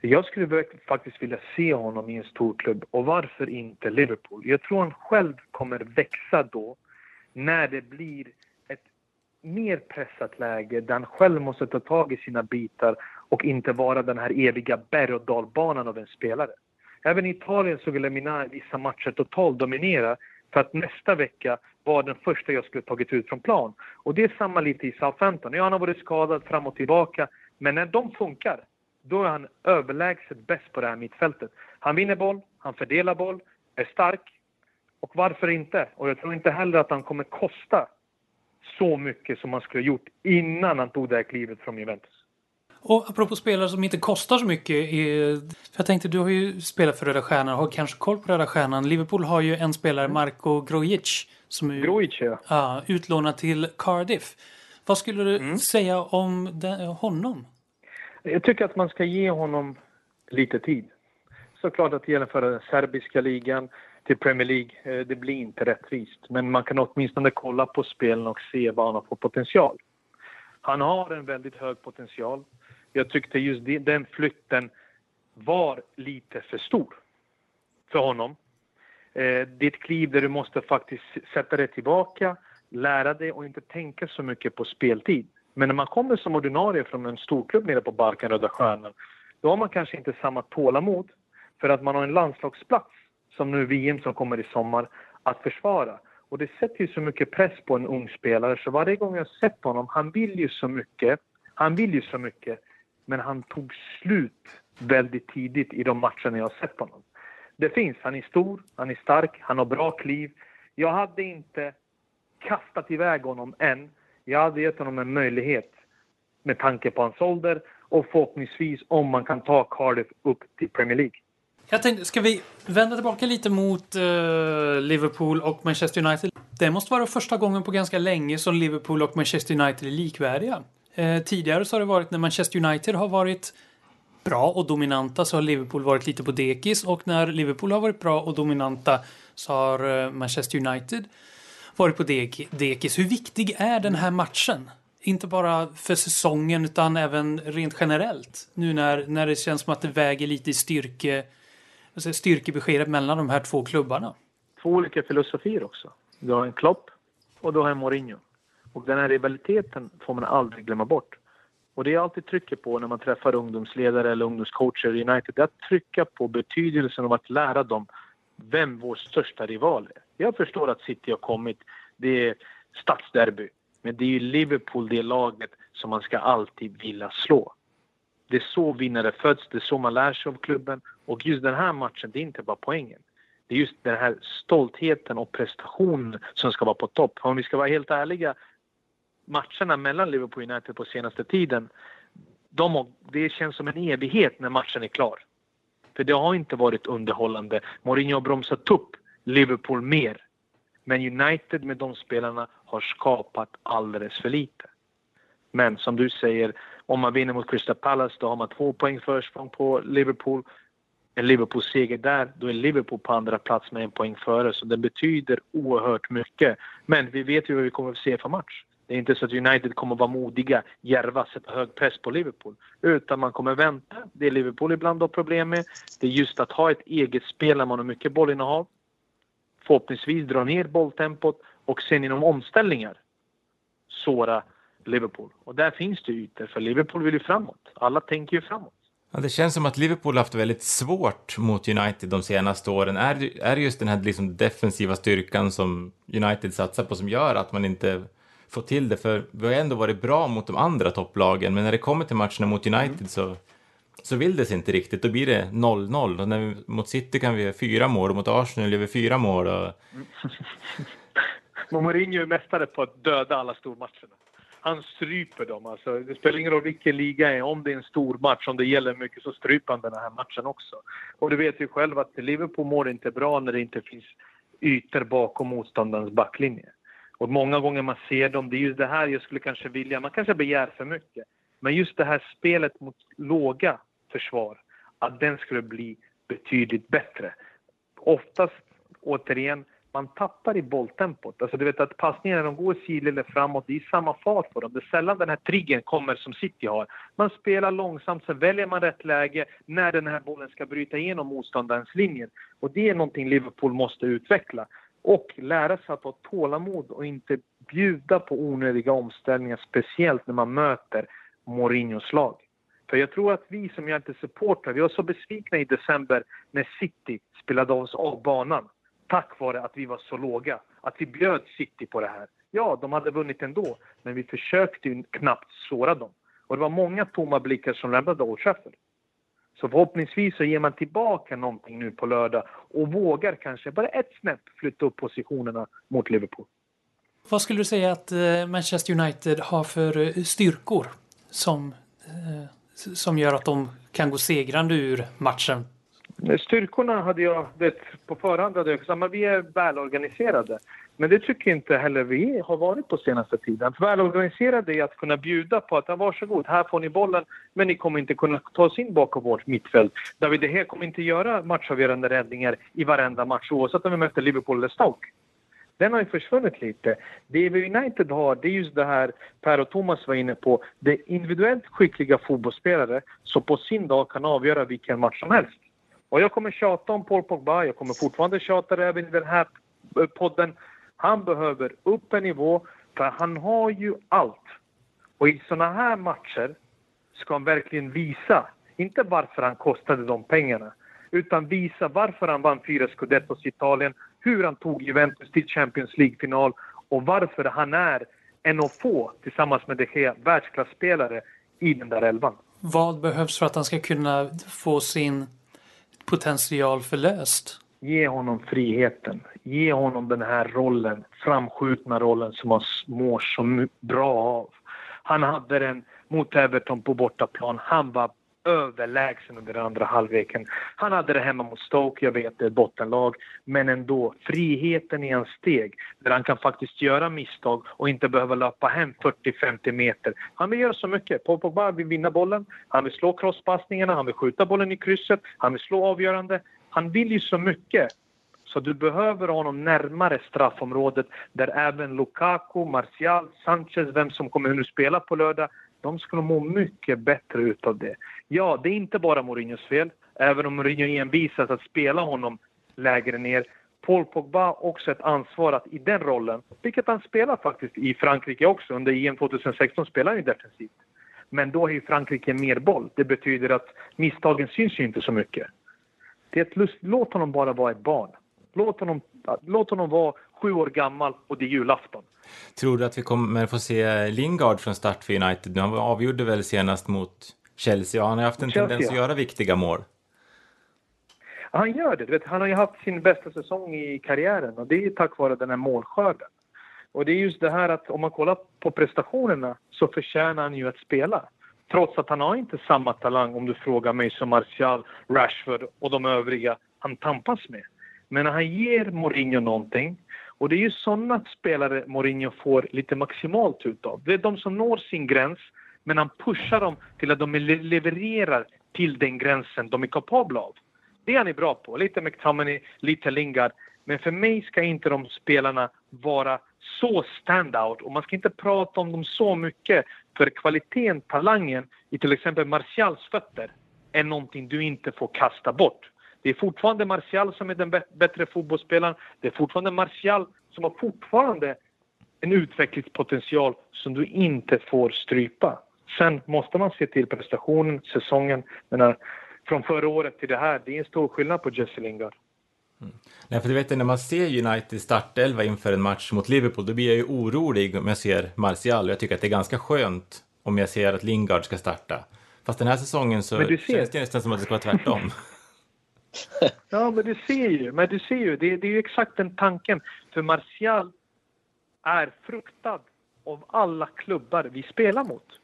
S4: Jag skulle faktiskt vilja se honom i en stor klubb och varför inte Liverpool? Jag tror han själv kommer växa då när det blir ett mer pressat läge där han själv måste ta tag i sina bitar och inte vara den här eviga berg och dalbanan av en spelare. Även i Italien såg Lemina i vissa matcher totalt dominera för att nästa vecka var den första jag skulle tagit ut från plan. Och det är samma lite i Southampton. Ja, han har varit skadad fram och tillbaka, men när de funkar, då är han överlägset bäst på det här mittfältet. Han vinner boll, han fördelar boll, är stark. Och varför inte? Och jag tror inte heller att han kommer kosta så mycket som han skulle ha gjort innan han tog det här klivet från Juventus.
S1: Och apropå spelare som inte kostar så mycket. För jag tänkte, du har ju spelat för Röda Stjärnan och har kanske koll på Röda Stjärnan. Liverpool har ju en spelare, Marko Grojic, som är
S4: Grojic, ja.
S1: ja, utlånad till Cardiff. Vad skulle du mm. säga om den, honom?
S4: Jag tycker att man ska ge honom lite tid. Såklart att genomföra den serbiska ligan till Premier League, eh, det blir inte rättvist. Men man kan åtminstone kolla på spelen och se vad han har för potential. Han har en väldigt hög potential. Jag tyckte just den flytten var lite för stor för honom. Eh, det är ett kliv där du måste faktiskt sätta dig tillbaka, lära dig och inte tänka så mycket på speltid. Men när man kommer som ordinarie från en storklubb nere på Balkan, Röda Stjärnan, då har man kanske inte samma tålamod för att man har en landslagsplats, som nu VM som kommer i sommar, att försvara. Och det sätter ju så mycket press på en ung spelare, så varje gång jag sett honom, han vill ju så mycket, han vill ju så mycket, men han tog slut väldigt tidigt i de matcherna jag har sett honom. Det finns, han är stor, han är stark, han har bra kliv. Jag hade inte kastat iväg honom än, jag hade gett honom en möjlighet med tanke på hans ålder och förhoppningsvis om man kan ta Cardiff upp till Premier League.
S1: Jag tänkte, ska vi vända tillbaka lite mot uh, Liverpool och Manchester United? Det måste vara första gången på ganska länge som Liverpool och Manchester United är likvärdiga. Uh, tidigare så har det varit när Manchester United har varit bra och dominanta så har Liverpool varit lite på dekis och när Liverpool har varit bra och dominanta så har eh, Manchester United varit på dekis. Hur viktig är den här matchen? Inte bara för säsongen utan även rent generellt. Nu när, när det känns som att det väger lite i styrke, alltså styrkebeskedet mellan de här två klubbarna.
S4: Två olika filosofier också. Du har en Klopp och du har en Mourinho. Och den här rivaliteten får man aldrig glömma bort. Och det jag alltid trycker på när man träffar ungdomsledare eller ungdomscoacher i United, det är att trycka på betydelsen av att lära dem vem vår största rival är. Jag förstår att City har kommit. Det är stadsderby. Men det är ju Liverpool, det laget som man ska alltid vilja slå. Det är så vinnare föds, det är så man lär sig av klubben. Och just den här matchen, det är inte bara poängen. Det är just den här stoltheten och prestationen som ska vara på topp. Om vi ska vara helt ärliga, matcherna mellan Liverpool och United på senaste tiden, de har, det känns som en evighet när matchen är klar. För det har inte varit underhållande. Mourinho har bromsat upp Liverpool mer. Men United med de spelarna har skapat alldeles för lite. Men som du säger, om man vinner mot Crystal Palace då har man två poäng försprång på Liverpool. En Liverpool-seger där, då är Liverpool på andra plats med en poäng före. Så det betyder oerhört mycket. Men vi vet ju vad vi kommer att se för match. Det är inte så att United kommer att vara modiga, djärva, sätta hög press på Liverpool. Utan man kommer vänta. Det är Liverpool ibland har problem med. Det är just att ha ett eget spel när man har mycket bollinnehav. Förhoppningsvis dra ner bolltempot och sen inom omställningar såra Liverpool. Och där finns det ytor, för Liverpool vill ju framåt. Alla tänker ju framåt.
S2: Ja, det känns som att Liverpool har haft väldigt svårt mot United de senaste åren. Är, är det just den här liksom defensiva styrkan som United satsar på som gör att man inte få till det, för vi har ändå varit bra mot de andra topplagen, men när det kommer till matcherna mot United mm. så, så vill det sig inte riktigt. Då blir det 0-0. Och när vi, mot City kan vi göra fyra mål, och mot Arsenal gör vi fyra mål. Och...
S4: Mourinho är mästare på att döda alla stormatcherna. Han stryper dem. Alltså, det spelar ingen roll vilken liga är, om det är en stor match, om det gäller mycket, så stryper han den här matchen också. Och du vet ju själv att Liverpool mår inte bra när det inte finns ytor bakom motståndarens backlinje. Och många gånger man ser dem, det är just det här jag skulle kanske vilja, man kanske begär för mycket. Men just det här spelet mot låga försvar, att den skulle bli betydligt bättre. Oftast, återigen, man tappar i bolltempot. Alltså du vet att passningarna de går sidled eller framåt, det är samma fart på dem. Det är sällan den här triggern kommer som City har. Man spelar långsamt, sen väljer man rätt läge när den här bollen ska bryta igenom motståndarens linjer. Och det är någonting Liverpool måste utveckla och lära sig att ha tålamod och inte bjuda på onödiga omställningar, speciellt när man möter Mourinhos lag. För jag tror att vi som inte supportrar, vi var så besvikna i december när City spelade oss av banan. Tack vare att vi var så låga. Att vi bjöd City på det här. Ja, de hade vunnit ändå, men vi försökte ju knappt såra dem. Och det var många tomma blickar som lämnade Old Trafford. Så förhoppningsvis så ger man tillbaka någonting nu på lördag och vågar kanske bara ett snäpp flytta upp positionerna mot Liverpool.
S1: Vad skulle du säga att eh, Manchester United har för eh, styrkor som, eh, som gör att de kan gå segrande ur matchen?
S4: Styrkorna hade jag, vet, på förhand hade jag sagt att vi är välorganiserade. Men det tycker inte heller vi har varit på senaste tiden. Välorganiserade är att kunna bjuda på att varsågod, här får ni bollen, men ni kommer inte kunna ta oss in bakom vårt mittfält. David De Gea kommer inte göra matchavgörande räddningar i varenda match, oavsett om vi möter Liverpool eller Stoke. Den har ju försvunnit lite. Det vi United har, det är just det här Per och Thomas var inne på. Det är individuellt skickliga fotbollsspelare som på sin dag kan avgöra vilken match som helst. Och jag kommer tjata om Paul Pogba, jag kommer fortfarande tjata även i den här eh, podden. Han behöver upp en nivå, för han har ju allt. Och i såna här matcher ska han verkligen visa, inte varför han kostade de pengarna, utan visa varför han vann fyra scudettos i Italien, hur han tog Juventus till Champions League-final och varför han är en av få, tillsammans med De Gea, världsklasspelare i den där elvan.
S1: Vad behövs för att han ska kunna få sin potential förlöst?
S4: Ge honom friheten. Ge honom den här rollen, framskjutna rollen som han mår så bra av. Han hade den mot Everton på bortaplan. Han var överlägsen under den andra halvleken. Han hade det hemma mot Stoke, jag vet det är ett bottenlag, men ändå friheten i hans steg där han kan faktiskt göra misstag och inte behöva löpa hem 40-50 meter. Han vill göra så mycket. Paul Pogba vill vinna bollen, han vill slå crosspassningarna, han vill skjuta bollen i krysset, han vill slå avgörande. Han vill ju så mycket. Så du behöver honom närmare straffområdet där även Lukaku, Martial, Sanchez, vem som kommer nu spela på lördag, de skulle må mycket bättre utav det. Ja, det är inte bara Mourinhos fel, även om Mourinho envisas att spela honom lägre ner. Paul Pogba har också ett ansvar att i den rollen, vilket han spelar faktiskt i Frankrike också, under EM 2016 spelar han ju defensivt. Men då har ju Frankrike mer boll. Det betyder att misstagen syns ju inte så mycket. Det är ett lust, låt honom bara vara ett barn. Låt honom, låt honom vara sju år gammal och det är julafton.
S2: Tror du att vi kommer få se Lingard från start för United? Han avgjorde väl senast mot Chelsea och han har haft en Chelsea, tendens att göra viktiga mål.
S4: Han gör det. Du vet, han har ju haft sin bästa säsong i karriären och det är tack vare den här målskörden. Och det är just det här att om man kollar på prestationerna så förtjänar han ju att spela. Trots att han har inte samma talang om du frågar mig som Martial, Rashford och de övriga han tampas med. Men han ger Mourinho någonting och det är ju sådana spelare Mourinho får lite maximalt utav. Det är de som når sin gräns men han pushar dem till att de levererar till den gränsen de är kapabla av. Det är han är bra på. Lite McTominay, lite Lingard. Men för mig ska inte de spelarna vara så stand-out och man ska inte prata om dem så mycket för kvaliteten, talangen i till exempel Martials fötter är någonting du inte får kasta bort. Det är fortfarande Martial som är den bättre fotbollsspelaren. Det är fortfarande Martial som har fortfarande en utvecklingspotential som du inte får strypa. Sen måste man se till prestationen, säsongen. Men från förra året till det här, det är en stor skillnad på Jesse Lingard.
S2: Mm. Nej, för du vet, när man ser United startelva inför en match mot Liverpool, då blir jag ju orolig om jag ser Martial. Jag tycker att det är ganska skönt om jag ser att Lingard ska starta. Fast den här säsongen så ser... känns det nästan som att det ska vara tvärtom.
S4: ja, men du ser ju, men du ser ju, det, det är ju exakt den tanken. För Martial är fruktad av alla klubbar vi spelar mot.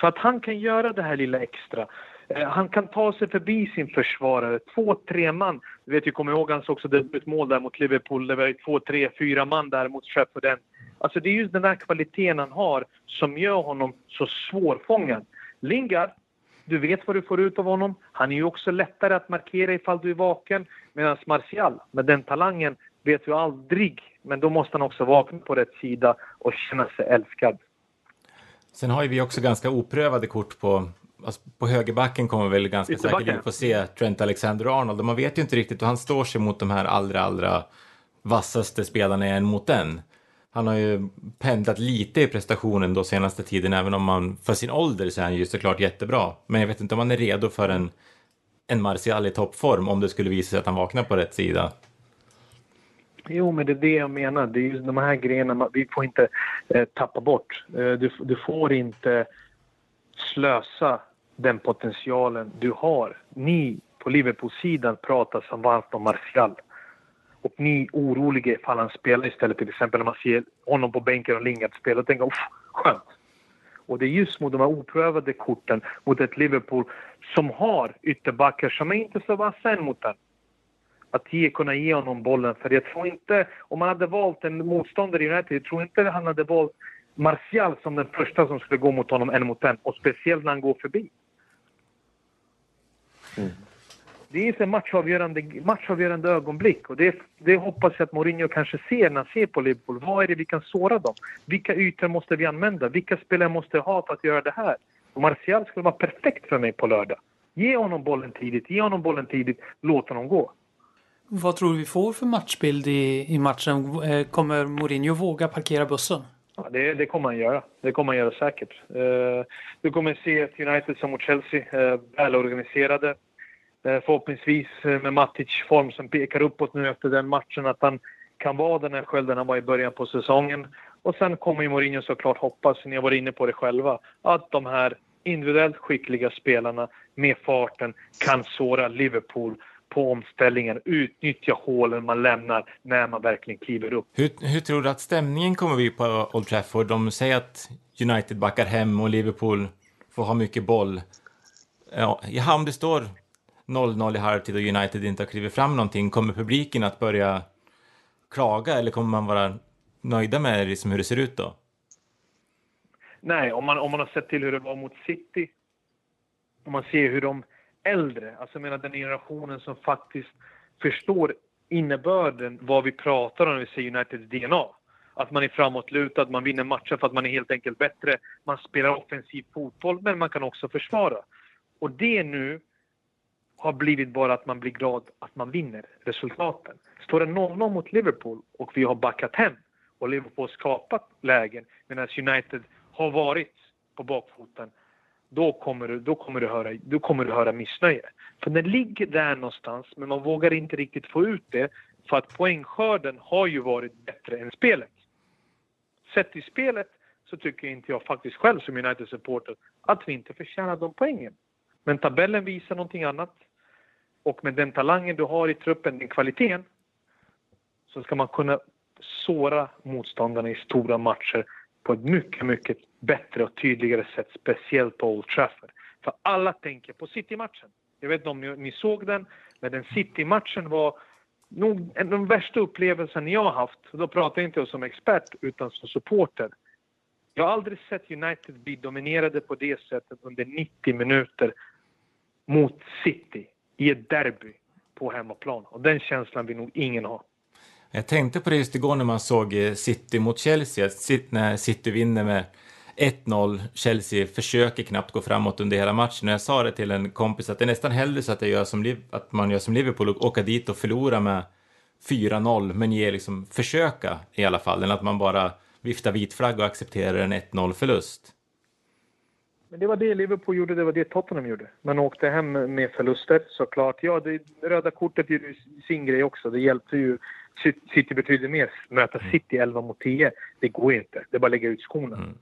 S4: För att han kan göra det här lilla extra. Eh, han kan ta sig förbi sin försvarare. Två, tre man. Du vet, jag kommer ihåg hans också debutmål där mot Liverpool. Det var två, tre, fyra man där mot Sheffield. Alltså det är just den där kvaliteten han har som gör honom så svårfångad. Lingard, du vet vad du får ut av honom. Han är ju också lättare att markera ifall du är vaken. Medan Martial, med den talangen, vet du aldrig. Men då måste han också vakna på rätt sida och känna sig älskad.
S2: Sen har ju vi också ganska oprövade kort på Alltså på högerbacken kommer vi väl ganska säkert få se Trent Alexander-Arnold och man vet ju inte riktigt hur han står sig mot de här allra, allra vassaste spelarna än mot den. Han har ju pendlat lite i prestationen då senaste tiden, även om man för sin ålder så är han ju såklart jättebra. Men jag vet inte om han är redo för en, en Martial i toppform om det skulle visa sig att han vaknar på rätt sida.
S4: Jo, men det är det jag menar. Det är ju de här grejerna vi får inte eh, tappa bort. Eh, du, du, får inte slösa den potentialen du har. Ni på Liverpool-sidan pratar som varmt om Martial. Och ni är oroliga ifall han spelar istället till exempel när man ser honom på bänken och Lingard spela och tänker uff, skönt. Och det är just mot de här oprövade korten mot ett Liverpool som har ytterbackar som är inte så vassa än mot den. Att ge, kunna ge honom bollen. För jag tror inte, om man hade valt en motståndare i United, jag tror inte han hade valt Martial som den första som skulle gå mot honom en mot en. Och speciellt när han går förbi. Mm. Det är en matchavgörande, matchavgörande ögonblick och det, det hoppas jag att Mourinho kanske ser när han ser på Liverpool. Vad är det vi kan såra dem? Vilka ytor måste vi använda? Vilka spelare måste ha för att göra det här? Och Martial skulle vara perfekt för mig på lördag. Ge honom bollen tidigt, ge honom bollen tidigt, låt honom gå.
S1: Vad tror du vi får för matchbild i, i matchen? Eh, kommer Mourinho våga parkera bussen?
S4: Ja, det, det kommer han göra. Det kommer han göra säkert. Uh, du kommer se ett United som mot Chelsea, uh, välorganiserade. Eh, förhoppningsvis eh, med Matic form som pekar uppåt nu efter den matchen att han kan vara den här skölden han var i början på säsongen. Och sen kommer ju Mourinho såklart hoppas, ni har varit inne på det själva, att de här individuellt skickliga spelarna med farten kan såra Liverpool på omställningen, utnyttja hålen man lämnar när man verkligen kliver upp.
S2: Hur, hur tror du att stämningen kommer bli på Old Trafford? De säger att United backar hem och Liverpool får ha mycket boll. Ja, I hamn det står 0-0 i halvtid och United inte har klivit fram någonting, kommer publiken att börja klaga eller kommer man vara nöjda med liksom hur det ser ut då?
S4: Nej, om man, om man har sett till hur det var mot City, om man ser hur de äldre, alltså jag menar den generationen som faktiskt förstår innebörden, vad vi pratar om när vi säger Uniteds DNA. Att man är framåtlutad, man vinner matcher för att man är helt enkelt bättre. Man spelar offensiv fotboll, men man kan också försvara. Och det nu har blivit bara att man blir glad att man vinner resultaten. Står det 0-0 mot Liverpool och vi har backat hem och Liverpool skapat lägen medan United har varit på bakfoten då kommer du, då kommer du, höra, då kommer du höra missnöje. För den ligger där någonstans, men man vågar inte riktigt få ut det för att poängskörden har ju varit bättre än spelet. Sett i spelet så tycker inte jag faktiskt själv som United-supporter att vi inte förtjänar de poängen. Men tabellen visar någonting annat. Och med den talangen du har i truppen, den kvaliteten, så ska man kunna såra motståndarna i stora matcher på ett mycket, mycket bättre och tydligare sätt, speciellt på Old Trafford. För alla tänker på City-matchen. Jag vet inte om ni, ni såg den, men den City-matchen var nog en, den värsta upplevelsen jag har haft. Då pratar jag inte som expert, utan som supporter. Jag har aldrig sett United bli dominerade på det sättet under 90 minuter mot City i ett derby på hemmaplan. Och den känslan vill nog ingen ha.
S2: Jag tänkte på det just igår när man såg eh, City mot Chelsea, när City vinner med 1-0, Chelsea försöker knappt gå framåt under hela matchen. Och jag sa det till en kompis att det är nästan hellre så att, jag gör som, att man gör som Liverpool och åka dit och förlora med 4-0, men ge liksom försöka i alla fall, än att man bara viftar vit flagg och accepterar en 1-0 förlust.
S4: Men det var det Liverpool gjorde, det var det Tottenham gjorde. Man åkte hem med förluster såklart. Ja, det röda kortet gjorde sin grej också. Det hjälpte ju City betyder mer. Möta mm. City 11 mot 10, det går inte. Det är bara att lägga ut skorna. Mm.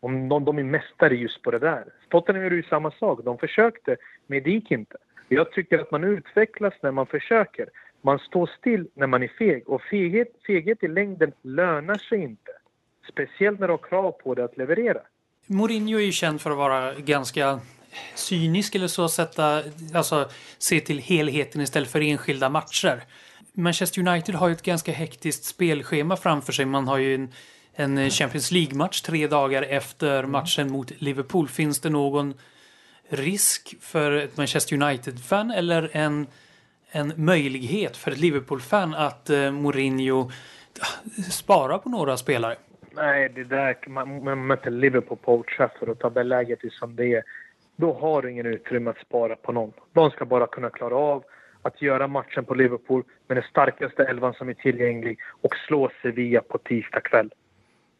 S4: Om de, de är mästare just på det där. Tottenham gjorde ju samma sak. De försökte, men det gick inte. Jag tycker att man utvecklas när man försöker. Man står still när man är feg. Och feghet, feghet i längden lönar sig inte. Speciellt när du har krav på dig att leverera.
S1: Mourinho är ju känd för att vara ganska cynisk eller så, sätta, alltså se till helheten istället för enskilda matcher. Manchester United har ju ett ganska hektiskt spelschema framför sig. Man har ju en, en Champions League-match tre dagar efter mm. matchen mot Liverpool. Finns det någon risk för ett Manchester United-fan eller en, en möjlighet för ett Liverpool-fan att eh, Mourinho äh, sparar på några spelare?
S4: Nej, det där, man, man möter Liverpool på Old Trafford och tabelläget är som det är. Då har du ingen utrymme att spara på någon. De ska bara kunna klara av att göra matchen på Liverpool med den starkaste elvan som är tillgänglig och slå Sevilla på tisdag kväll.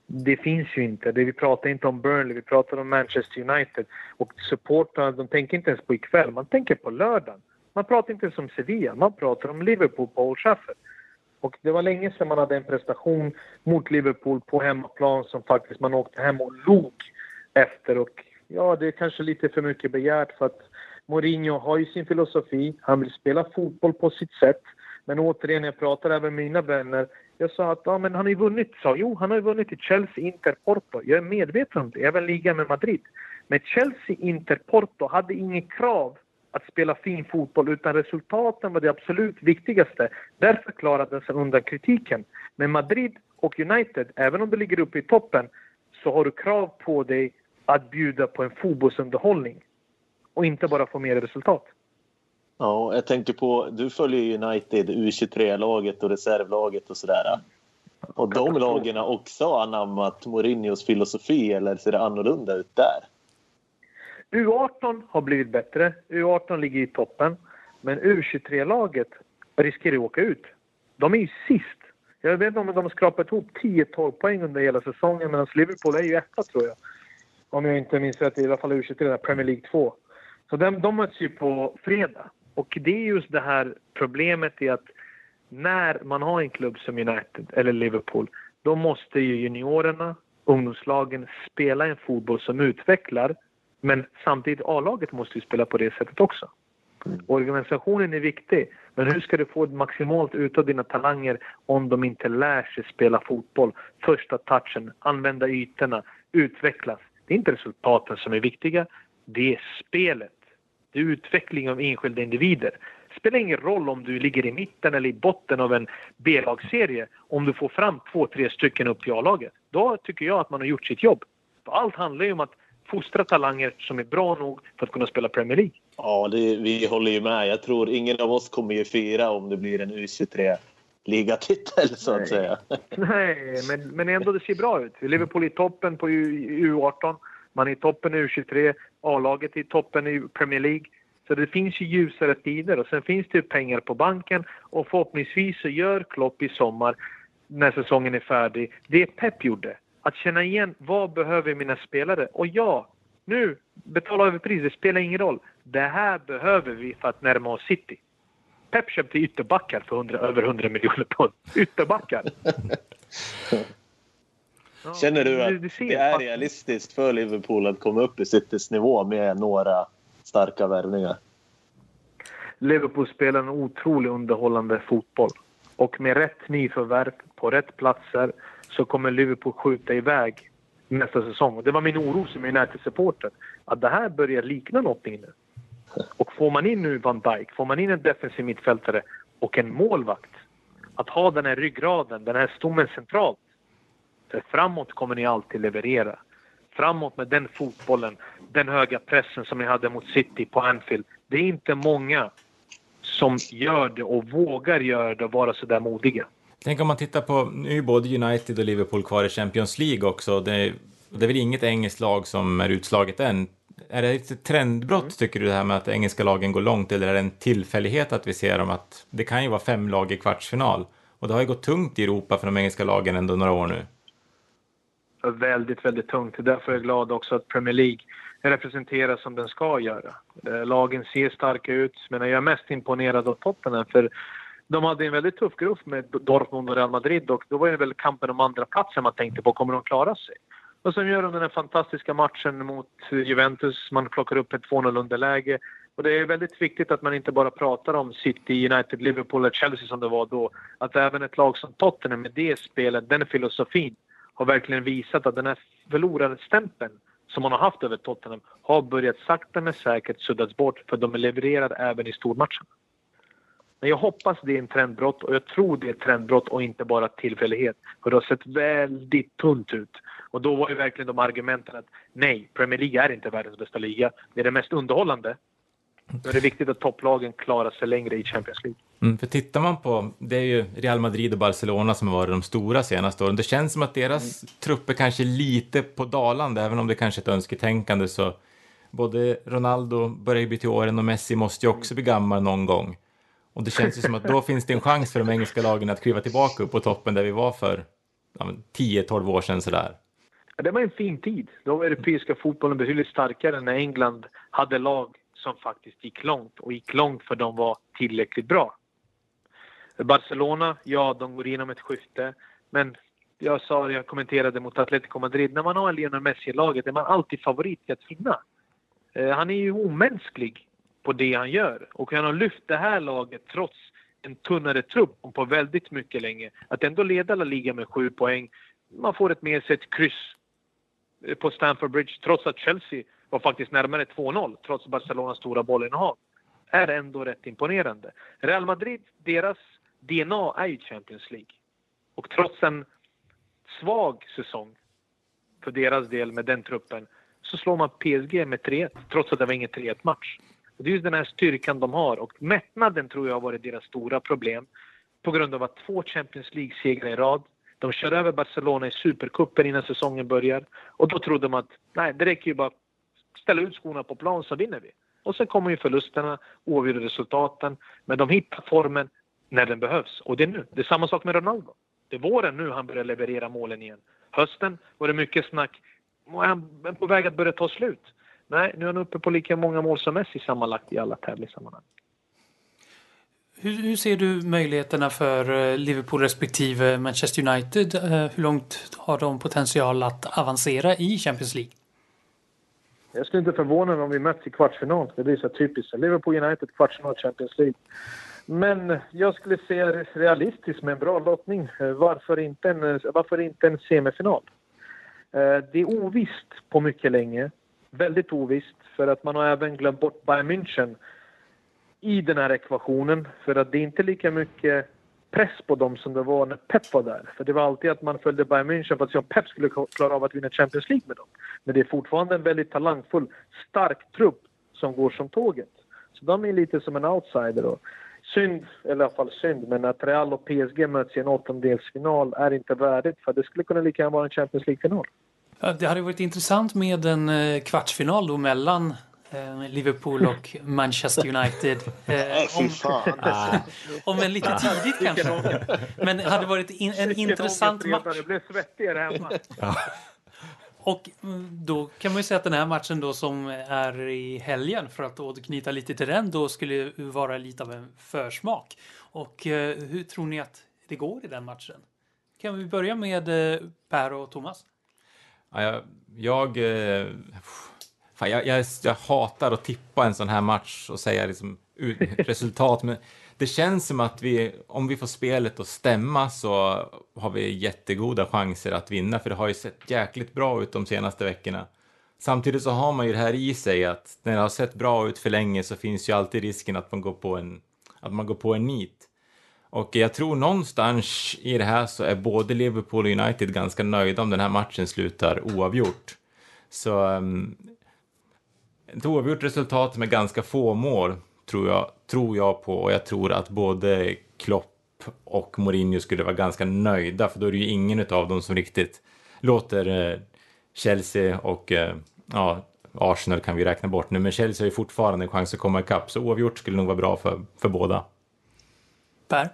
S4: Det finns ju inte. Det, vi pratar inte om Burnley, vi pratar om Manchester United. Och supportrarna, de tänker inte ens på ikväll, man tänker på lördagen. Man pratar inte ens om Sevilla, man pratar om Liverpool på Old Trafford. Och det var länge sedan man hade en prestation mot Liverpool på hemmaplan som faktiskt man åkte hem och log efter och Ja, det är kanske lite för mycket begärt för att Mourinho har ju sin filosofi. Han vill spela fotboll på sitt sätt. Men återigen, jag pratar även med mina vänner. Jag sa att ja, men han har ju vunnit. Sa, jo, han har ju vunnit i Chelsea, Inter, Porto. Jag är medveten om det. Även ligan med Madrid. Men Chelsea, Inter, Porto hade inget krav att spela fin fotboll utan resultaten var det absolut viktigaste. Därför klarade den sig undan kritiken. Men Madrid och United, även om du ligger uppe i toppen, så har du krav på dig att bjuda på en fotbollsunderhållning och inte bara få mer resultat.
S3: Ja, jag tänker på, du följer United, U23-laget och reservlaget och sådär. Och de lagen har också anammat Mourinhos filosofi eller ser det annorlunda ut där?
S4: U18 har blivit bättre. U18 ligger i toppen. Men U23-laget riskerar att åka ut. De är ju sist. Jag vet inte om de har skrapat ihop 10-12 poäng under hela säsongen medan Liverpool är ju etta tror jag. Om jag inte minns rätt, i alla fall U23, Premier League 2. Så de, de möts ju på fredag. Och det är just det här problemet i att när man har en klubb som United eller Liverpool, då måste ju juniorerna, ungdomslagen, spela en fotboll som utvecklar. Men samtidigt, A-laget måste ju spela på det sättet också. Organisationen är viktig, men hur ska du få maximalt ut av dina talanger om de inte lär sig spela fotboll? Första touchen, använda ytorna, utvecklas. Det är inte resultaten som är viktiga, det är spelet. Det är utveckling av enskilda individer. Det spelar ingen roll om du ligger i mitten eller i botten av en B-lagsserie om du får fram två, tre stycken upp i A-laget. Då tycker jag att man har gjort sitt jobb. Allt handlar ju om att fostra talanger som är bra nog för att kunna spela Premier League.
S3: Ja, det, vi håller ju med. Jag tror ingen av oss kommer ju fira om det blir en U23 ligatitel så att
S4: Nej.
S3: säga.
S4: Nej, men, men ändå det ser bra ut. Liverpool är i toppen på U- U18, man är i toppen i U23, A-laget är i toppen i Premier League. Så det finns ju ljusare tider och sen finns det ju pengar på banken och förhoppningsvis så gör Klopp i sommar när säsongen är färdig det Pep gjorde. Att känna igen vad behöver mina spelare? Och ja, nu betala överpris, det spelar ingen roll. Det här behöver vi för att närma oss City. Pep köpte ytterbackar för 100, över 100 miljoner pund. Ytterbackar! Ja,
S3: Känner du att
S4: du ser
S3: det är realistiskt för Liverpool att komma upp i Citys nivå med några starka värvningar?
S4: Liverpool spelar en otroligt underhållande fotboll. Och med rätt nyförvärv på rätt platser så kommer Liverpool skjuta iväg nästa säsong. Och det var min oro som United-supporter. Att det här börjar likna någonting nu. Och får man in nu Van Dijk, får man in en defensiv mittfältare och en målvakt. Att ha den här ryggraden, den här stommen centralt. För framåt kommer ni alltid leverera. Framåt med den fotbollen, den höga pressen som ni hade mot City på Anfield. Det är inte många som gör det och vågar göra det och vara så där modiga.
S2: Tänk om man tittar på, nu är både United och Liverpool kvar i Champions League också. Det är, det är väl inget engelskt lag som är utslaget än. Är det ett trendbrott, tycker du, det här med att engelska lagen går långt, eller är det en tillfällighet att vi ser dem att det kan ju vara fem lag i kvartsfinal? Och det har ju gått tungt i Europa för de engelska lagen ändå några år nu.
S4: Väldigt, väldigt tungt. Därför är jag glad också att Premier League representeras som den ska göra. Eh, Lagen ser starka ut, men jag är mest imponerad av Tottenham för de hade en väldigt tuff grupp med Dortmund och Real Madrid och då var det väl kampen om andra platsen man tänkte på. Kommer de klara sig? Och sen gör de den här fantastiska matchen mot Juventus. Man plockar upp ett 2-0 underläge. Och det är väldigt viktigt att man inte bara pratar om City, United, Liverpool eller Chelsea som det var då. Att även ett lag som Tottenham med det spelet, den filosofin, har verkligen visat att den här förlorarstämpeln som man har haft över Tottenham har börjat sakta men säkert suddas bort för de är levererade även i stormatchen. Men jag hoppas det är en trendbrott och jag tror det är ett trendbrott och inte bara tillfällighet. För det har sett väldigt tunt ut. Och då var ju verkligen de argumenten att nej, Premier League är inte världens bästa liga. Det är det mest underhållande. Då är det viktigt att topplagen klarar sig längre i Champions League.
S2: Mm, för tittar man på, det är ju Real Madrid och Barcelona som har varit de stora senaste åren. Det känns som att deras trupper kanske är lite på dalande, även om det kanske är ett önsketänkande så både Ronaldo börjar ju bli till åren och Messi måste ju också bli gammal någon gång. Och det känns ju som att då finns det en chans för de engelska lagen att kliva tillbaka upp på toppen där vi var för ja, 10-12 år sedan sådär.
S4: Ja, Det var en fin tid. Då var europeiska fotbollen betydligt starkare när England hade lag som faktiskt gick långt och gick långt för de var tillräckligt bra. Barcelona, ja, de går igenom ett skifte. Men jag sa, jag kommenterade mot Atletico Madrid, när man har Lionel Messi i laget är man alltid favorit till att vinna. Eh, han är ju omänsklig på det han gör och han har lyft det här laget trots en tunnare trupp på väldigt mycket länge. Att ändå leda La Liga med sju poäng. Man får ett med sig ett kryss eh, på Stamford Bridge trots att Chelsea var faktiskt närmare 2-0 trots Barcelonas stora bollinnehav. Är ändå rätt imponerande. Real Madrid, deras DNA är ju Champions League. Och trots en svag säsong för deras del med den truppen så slår man PSG med 3-1 trots att det var ingen 3-1 match. Och det är just den här styrkan de har och mättnaden tror jag har varit deras stora problem på grund av att två Champions League-segrar i rad. De kör över Barcelona i Supercupen innan säsongen börjar och då trodde de att nej, det räcker ju bara ställa ut skorna på plan så vinner vi. Och sen kommer ju förlusterna, oavgjorda resultaten, men de hittar formen när den behövs och det är nu. Det är samma sak med Ronaldo. Det är våren nu han börjar leverera målen igen. Hösten var det mycket snack. Är han på väg att börja ta slut. Nej, nu är han uppe på lika många mål som Messi sammanlagt i alla tävlingssammanhang.
S1: Hur, hur, ser du möjligheterna för eh, Liverpool respektive Manchester United? Eh, hur långt har de potential att avancera i Champions League?
S4: Jag skulle inte förvåna mig om vi möts i kvartsfinal. Det blir så typiskt. Liverpool United kvartsfinal Champions League. Men jag skulle se realistiskt med en bra lottning. Eh, varför inte en, varför inte en semifinal? Det är ovisst på mycket länge väldigt ovisst för att man har även glömt bort Bayern München i den här ekvationen för att det är inte lika mycket press på dem som det var när Pep var där. För det var alltid att man följde Bayern München för att se om Pep skulle klara av att vinna Champions League med dem. Men det är fortfarande en väldigt talangfull, stark trupp som går som tåget. Så de är lite som en outsider. Och Synd, eller i alla fall synd, men att Real och PSG möts i en åttondelsfinal är inte värdigt för det skulle kunna lika gärna vara en Champions League-final.
S1: Det hade varit intressant med en eh, kvartsfinal då mellan eh, Liverpool och Manchester United.
S3: Eh, om,
S1: om en lite tidigt kanske. Men det hade varit in, en intressant match.
S4: Det blev svettigare hemma.
S1: Och mm, då kan man ju säga att den här matchen då som är i helgen för att återknyta lite till den då skulle vara lite av en försmak. Och hur tror ni att det går i den matchen? Kan vi börja med Per och Thomas?
S2: Ja, jag, jag, eh, fan, jag, jag, jag, hatar att tippa en sån här match och säga liksom, resultat, men det känns som att vi, om vi får spelet att stämma så har vi jättegoda chanser att vinna, för det har ju sett jäkligt bra ut de senaste veckorna. Samtidigt så har man ju det här i sig att när det har sett bra ut för länge så finns ju alltid risken att man går på en, att man går på en nit. Och jag tror någonstans i det här så är både Liverpool och United ganska nöjda om den här matchen slutar oavgjort. Så um, ett oavgjort resultat med ganska få mål tror jag, tror jag på och jag tror att både Klopp och Mourinho skulle vara ganska nöjda för då är det ju ingen av dem som riktigt låter eh, Chelsea och eh, ja, Arsenal kan vi räkna bort nu, men Chelsea har ju fortfarande en chans att komma ikapp så oavgjort skulle nog vara bra för, för båda.
S1: Per?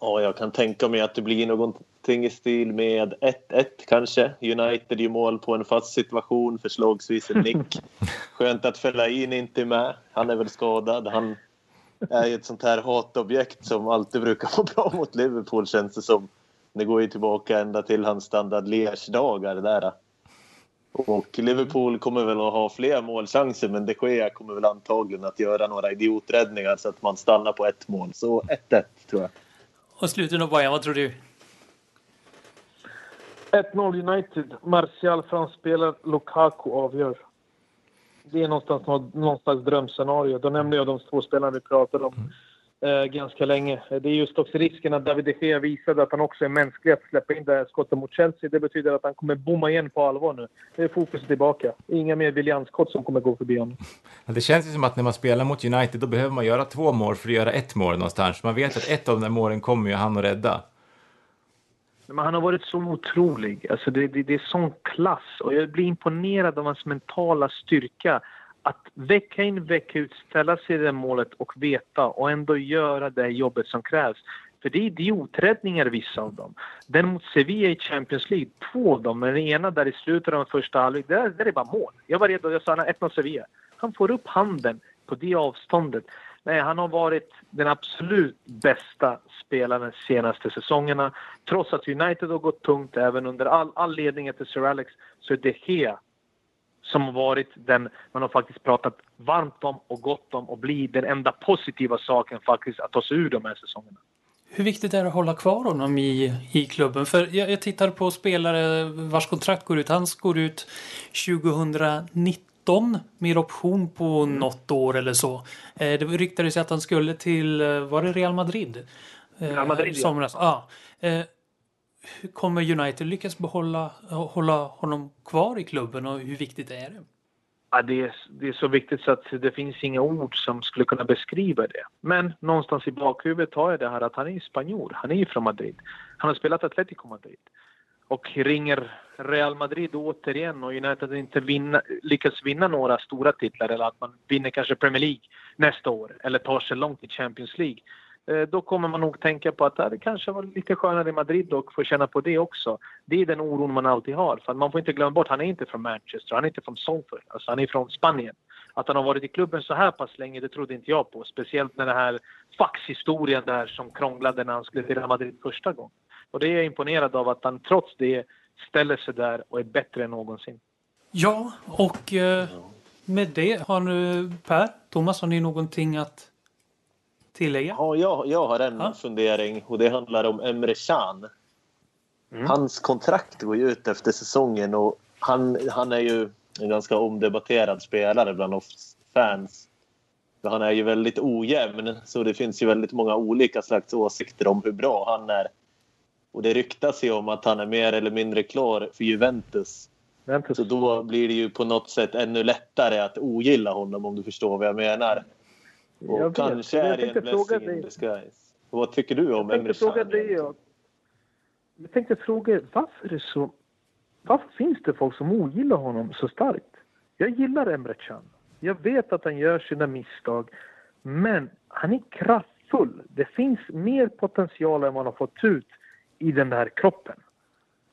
S3: Ja, jag kan tänka mig att det blir någonting i stil med 1-1 kanske. United gör mål på en fast situation, förslagsvis en nick. Skönt att Fellain inte är med. Han är väl skadad. Han är ju ett sånt här hatobjekt som alltid brukar vara bra mot Liverpool känns det som. Det går ju tillbaka ända till hans standard Liège-dagar där. Och Liverpool kommer väl att ha fler målchanser men de Gea kommer väl antagligen att göra några idioträddningar så att man stannar på ett mål. Så 1-1 tror jag.
S1: Och slutligen då Bajan, vad tror du?
S4: 1-0 United. Martial framspelar, Lukaku avgör. Det är någonstans någon slags drömscenario. Då nämnde jag de två spelarna vi pratade om. Eh, ganska länge. Det är just också risken att David de Gea visade att han också är mänsklig att släppa in det här skottet mot Chelsea. Det betyder att han kommer bomma igen på allvar nu. Det är fokus tillbaka. Inga mer Williams-skott som kommer gå förbi honom.
S2: Det känns ju som att när man spelar mot United då behöver man göra två mål för att göra ett mål någonstans. Man vet att ett av de där målen kommer ju han att rädda.
S4: Men han har varit så otrolig. Alltså det, det, det är sån klass och jag blir imponerad av hans mentala styrka att vecka in vecka ut ställa sig i det målet och veta och ändå göra det jobbet som krävs. För det är idioträddningar vissa av dem. Den mot Sevilla i Champions League, två av dem, men den ena där i slutet av första halvlek, det, det är bara mål. Jag var redo, jag sa 1-0 Sevilla. Han får upp handen på det avståndet. Nej, han har varit den absolut bästa spelaren de senaste säsongerna. Trots att United har gått tungt även under all, all ledning efter Sir Alex så är det Gea som har varit den man har faktiskt pratat varmt om och gott om och blir den enda positiva saken faktiskt att ta sig ur de här säsongerna.
S1: Hur viktigt är det att hålla kvar honom i, i klubben? För jag, jag tittar på spelare vars kontrakt går ut. Hans går ut 2019 med option på mm. något år eller så. Eh, det ryktades att han skulle till, eh, var det Real Madrid?
S4: Eh, Real Madrid,
S1: Somras. ja. Kommer United lyckas behålla hålla honom kvar i klubben och hur viktigt är det?
S4: Ja, det, är, det är så viktigt så att det finns inga ord som skulle kunna beskriva det. Men någonstans i bakhuvudet har jag det här att han är spanjor. Han är ju från Madrid. Han har spelat Atletico Madrid. Och ringer Real Madrid återigen och United inte vinna, lyckas vinna några stora titlar eller att man vinner kanske Premier League nästa år eller tar sig långt i Champions League Eh, då kommer man nog tänka på att det kanske var lite skönare i Madrid och få känna på det också. Det är den oron man alltid har. För man får inte glömma bort, han är inte från Manchester, han är inte från Salford, alltså han är från Spanien. Att han har varit i klubben så här pass länge, det trodde inte jag på. Speciellt när den här faxhistorien där som krånglade när han skulle till Madrid första gången. Och det är jag imponerad av att han trots det ställer sig där och är bättre än någonsin.
S1: Ja, och eh, med det har nu Per, Thomas, har ni någonting att tillägga?
S3: Ja, jag, jag har en ja. fundering och det handlar om Emre Can. Mm. Hans kontrakt går ju ut efter säsongen och han, han är ju en ganska omdebatterad spelare bland oss fans. Han är ju väldigt ojämn så det finns ju väldigt många olika slags åsikter om hur bra han är. Och det ryktas ju om att han är mer eller mindre klar för Juventus. Juventus. Så då blir det ju på något sätt ännu lättare att ogilla honom om du förstår vad jag menar. Och jag kanske är det en blessing in disguise. Vad tycker du om Emre Can? Jag,
S4: jag tänkte fråga varför det så... Varför finns det folk som ogillar honom så starkt? Jag gillar Emre Can. Jag vet att han gör sina misstag. Men han är kraftfull. Det finns mer potential än man har fått ut i den här kroppen.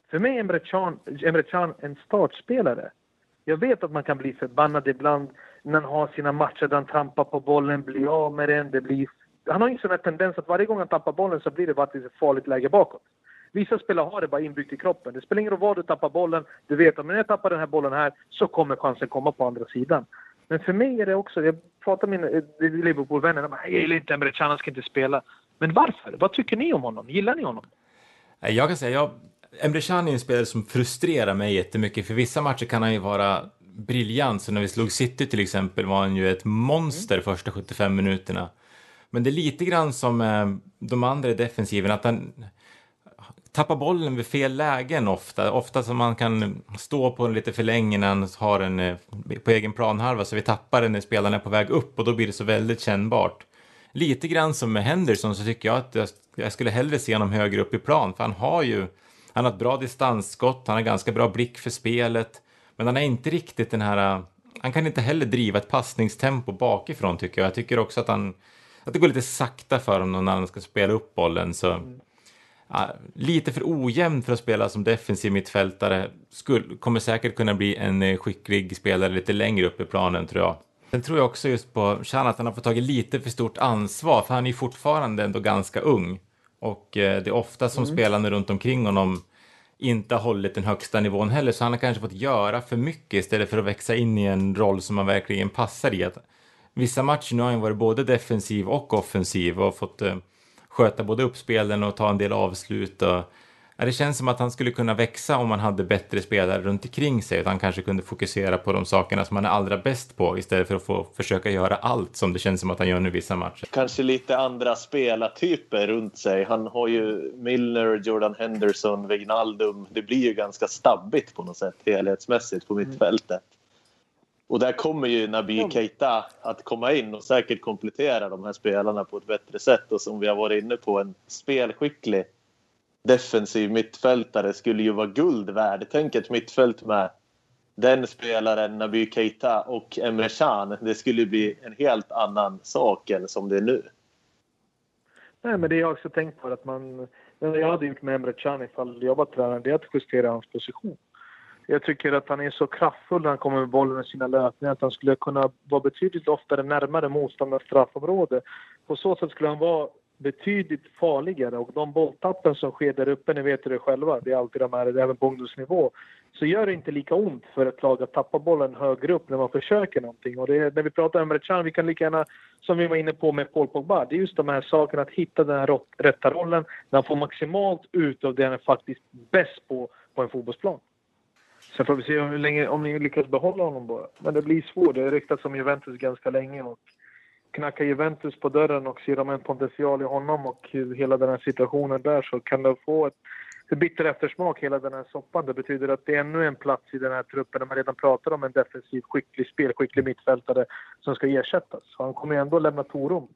S4: För mig är Emre Can, Emre Can en startspelare. Jag vet att man kan bli förbannad ibland när han har sina matcher där han trampar på bollen, blir av med den. Det blir... Han har ju en sån här tendens att varje gång han tappar bollen så blir det bara ett farligt läge bakåt. Vissa spelare har det bara inbyggt i kroppen. Det spelar ingen roll var du tappar bollen. Du vet att när jag tappar den här bollen här så kommer chansen komma på andra sidan. Men för mig är det också, jag pratar med mina eh, Liverpool-vänner, de bara, jag gillar inte Emre Can, han ska inte spela. Men varför? Vad tycker ni om honom? Gillar ni honom?
S2: Jag kan säga, jag, Emre Can är en spelare som frustrerar mig jättemycket. För vissa matcher kan han ju vara briljant. Så när vi slog City till exempel var han ju ett monster första 75 minuterna. Men det är lite grann som eh, de andra i defensiven, att han tappar bollen vid fel lägen ofta. Ofta som man kan stå på den lite för länge när han har den eh, på egen planhalva så vi tappar den när spelaren är på väg upp och då blir det så väldigt kännbart. Lite grann som med Henderson så tycker jag att jag skulle hellre se honom högre upp i plan för han har ju han har ett bra distansskott, han har ganska bra blick för spelet. Men han är inte riktigt den här... Han kan inte heller driva ett passningstempo bakifrån tycker jag. Jag tycker också att han... Att det går lite sakta för honom när han ska spela upp bollen. Så, mm. ja, lite för ojämn för att spela som defensiv mittfältare. Skulle, kommer säkert kunna bli en eh, skicklig spelare lite längre upp i planen tror jag. Sen tror jag också just på Chan att han har fått tagit lite för stort ansvar för han är fortfarande ändå ganska ung. Och eh, det är ofta som mm. spelarna runt omkring honom inte har hållit den högsta nivån heller, så han har kanske fått göra för mycket istället för att växa in i en roll som han verkligen passar i. Att vissa matcher nu har han varit både defensiv och offensiv och fått eh, sköta både uppspelen och ta en del avslut. Och, det känns som att han skulle kunna växa om man hade bättre spelare runt omkring sig. Att han kanske kunde fokusera på de sakerna som han är allra bäst på istället för att få försöka göra allt som det känns som att han gör nu vissa matcher.
S3: Kanske lite andra spelartyper runt sig. Han har ju Milner, Jordan Henderson, Wijnaldum. Det blir ju ganska stabbigt på något sätt helhetsmässigt på mittfältet. Och där kommer ju Naby Keita att komma in och säkert komplettera de här spelarna på ett bättre sätt. Och som vi har varit inne på, en spelskicklig defensiv mittfältare skulle ju vara guld värd. Tänk ett mittfält med den spelaren, Naby Keita och Emre Can. Det skulle bli en helt annan sak än som det är nu.
S4: Nej, men det jag också tänkt på att man... Det jag hade gjort med Emre Can ifall jag var tränare, det är att justera hans position. Jag tycker att han är så kraftfull när han kommer med bollen i sina löpningar att han skulle kunna vara betydligt oftare närmare motståndarens straffområde. På så sätt skulle han vara betydligt farligare och de bolltappen som sker där uppe, ni vet det själva, det är alltid de här, även på ungdomsnivå, så gör det inte lika ont för ett lag att tappa bollen högre upp när man försöker någonting. Och det, när vi pratar om Can, vi kan lika gärna, som vi var inne på med Paul Pogba, det är just de här sakerna att hitta den här rätta rollen när han får maximalt ut av det han är faktiskt bäst på, på en fotbollsplan. Sen får vi se hur länge, om ni lyckas behålla honom bara. Men det blir svårt. Det har ryktats om Juventus ganska länge och knackar Juventus på dörren och ser de en potential i honom och hela den här situationen där så kan det få ett bitter eftersmak hela den här soppan. Det betyder att det är ännu en plats i den här truppen där man redan pratar om en defensiv, skicklig, spelskicklig mittfältare som ska ersättas. Så han kommer ändå lämna Torum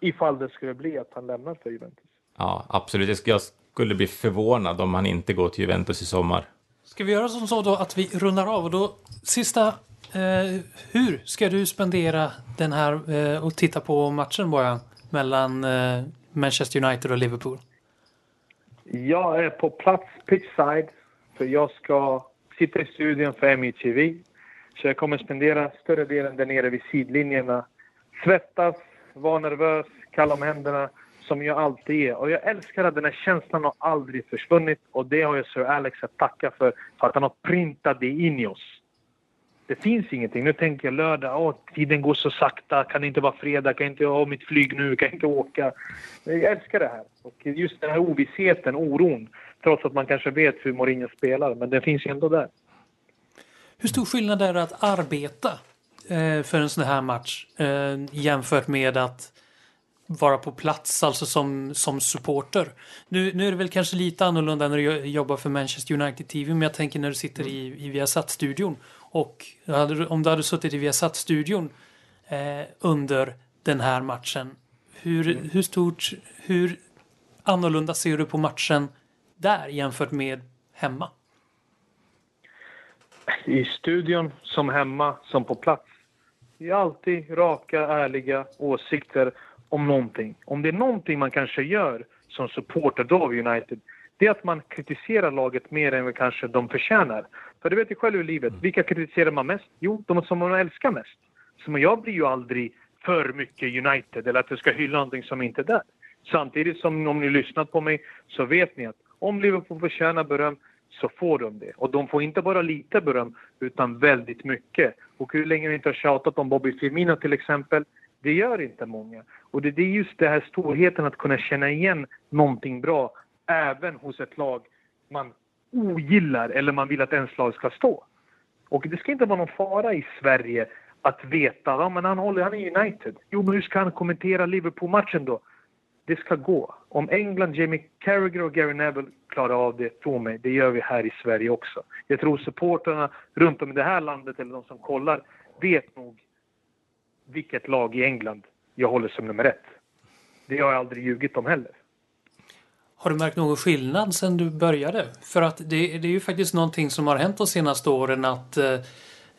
S4: ifall det skulle bli att han lämnar för Juventus.
S2: Ja, absolut. Jag skulle bli förvånad om han inte går till Juventus i sommar.
S1: Ska vi göra som så då att vi rundar av och då sista Eh, hur ska du spendera den här eh, och titta på matchen bara mellan eh, Manchester United och Liverpool?
S4: Jag är på plats pitchside för jag ska sitta i studion för METV. Så jag kommer spendera större delen där nere vid sidlinjerna. Svettas, vara nervös, kalla om händerna som jag alltid är. Och jag älskar att den här känslan har aldrig försvunnit och det har jag Sir Alex att tacka för, för att han har printat det in i oss. Det finns ingenting. Nu tänker jag lördag, åh, tiden går så sakta, kan det inte vara fredag, kan jag inte ha mitt flyg nu, kan jag inte åka. Jag älskar det här. Och just den här ovissheten, oron, trots att man kanske vet hur Mourinho spelar, men den finns ju ändå där.
S1: Hur stor skillnad är det att arbeta eh, för en sån här match eh, jämfört med att vara på plats, alltså som, som supporter. Nu, nu är det väl kanske lite annorlunda när du jobbar för Manchester United TV, men jag tänker när du sitter i, i Viasat-studion och om du hade suttit i Viasat-studion eh, under den här matchen, hur, mm. hur stort, hur annorlunda ser du på matchen där jämfört med hemma?
S4: I studion, som hemma, som på plats. Det är alltid raka, ärliga åsikter om någonting. Om det är någonting man kanske gör som supporter då av United, det är att man kritiserar laget mer än vad kanske de förtjänar. För du vet ju själv i livet, mm. vilka kritiserar man mest? Jo, de som man älskar mest. Så jag blir ju aldrig för mycket United eller att jag ska hylla någonting som inte är där. Samtidigt som om ni lyssnat på mig så vet ni att om Liverpool förtjänar beröm så får de det. Och de får inte bara lite beröm utan väldigt mycket. Och hur länge vi inte har tjatat om Bobby Firmino till exempel, det gör inte många. Och det är just den här storheten att kunna känna igen någonting bra även hos ett lag man ogillar eller man vill att ens lag ska stå. Och det ska inte vara någon fara i Sverige att veta ja, men han, håller, han är United. Jo, men hur ska han kommentera Liverpool-matchen då? Det ska gå. Om England, Jamie Carragher och Gary Neville klarar av det, tro mig, det gör vi här i Sverige också. Jag tror supporterna runt om i det här landet, eller de som kollar, vet nog vilket lag i England jag håller som nummer ett. Det har jag aldrig ljugit om heller.
S1: Har du märkt någon skillnad sen du började? För att det, det är ju faktiskt någonting som har hänt de senaste åren att eh,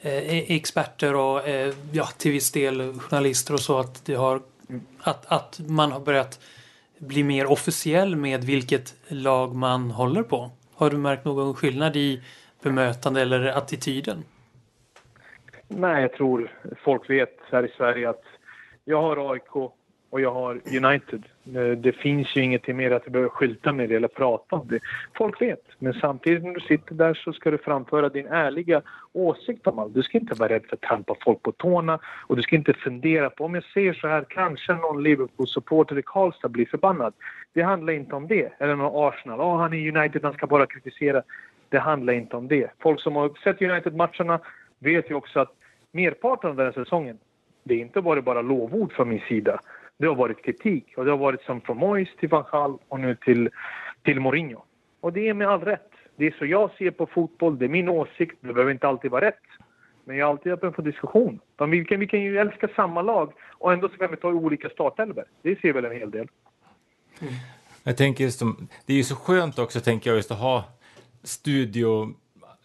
S1: eh, experter och eh, ja, till viss del journalister och så att, det har, att, att man har börjat bli mer officiell med vilket lag man håller på. Har du märkt någon skillnad i bemötande eller attityden?
S4: Nej, jag tror folk vet här i Sverige att jag har AIK och jag har United. Eh, det finns ju inget mer att du behöver skylta med det eller prata om det. Folk vet. Men samtidigt när du sitter där så ska du framföra din ärliga åsikt om allt. Du ska inte vara rädd för att trampa folk på tårna och du ska inte fundera på om jag säger så här kanske någon Liverpool-supporter i Karlstad blir förbannad. Det handlar inte om det. Eller någon Arsenal. oh, han är United, han ska bara kritisera. Det handlar inte om det. Folk som har sett United-matcherna vet ju också att merparten av den här säsongen det är inte varit bara lovord från min sida. Det har varit kritik och det har varit som från Moyes till Van Gaal och nu till, till Mourinho. Och det är med all rätt. Det är så jag ser på fotboll, det är min åsikt, det behöver inte alltid vara rätt. Men jag är alltid öppen för diskussion. Vi kan, vi kan ju älska samma lag och ändå så kan vi ta olika startelvor. Det ser väl en hel del.
S2: Mm. Jag tänker just om, det är ju så skönt också, tänker jag, just att ha studio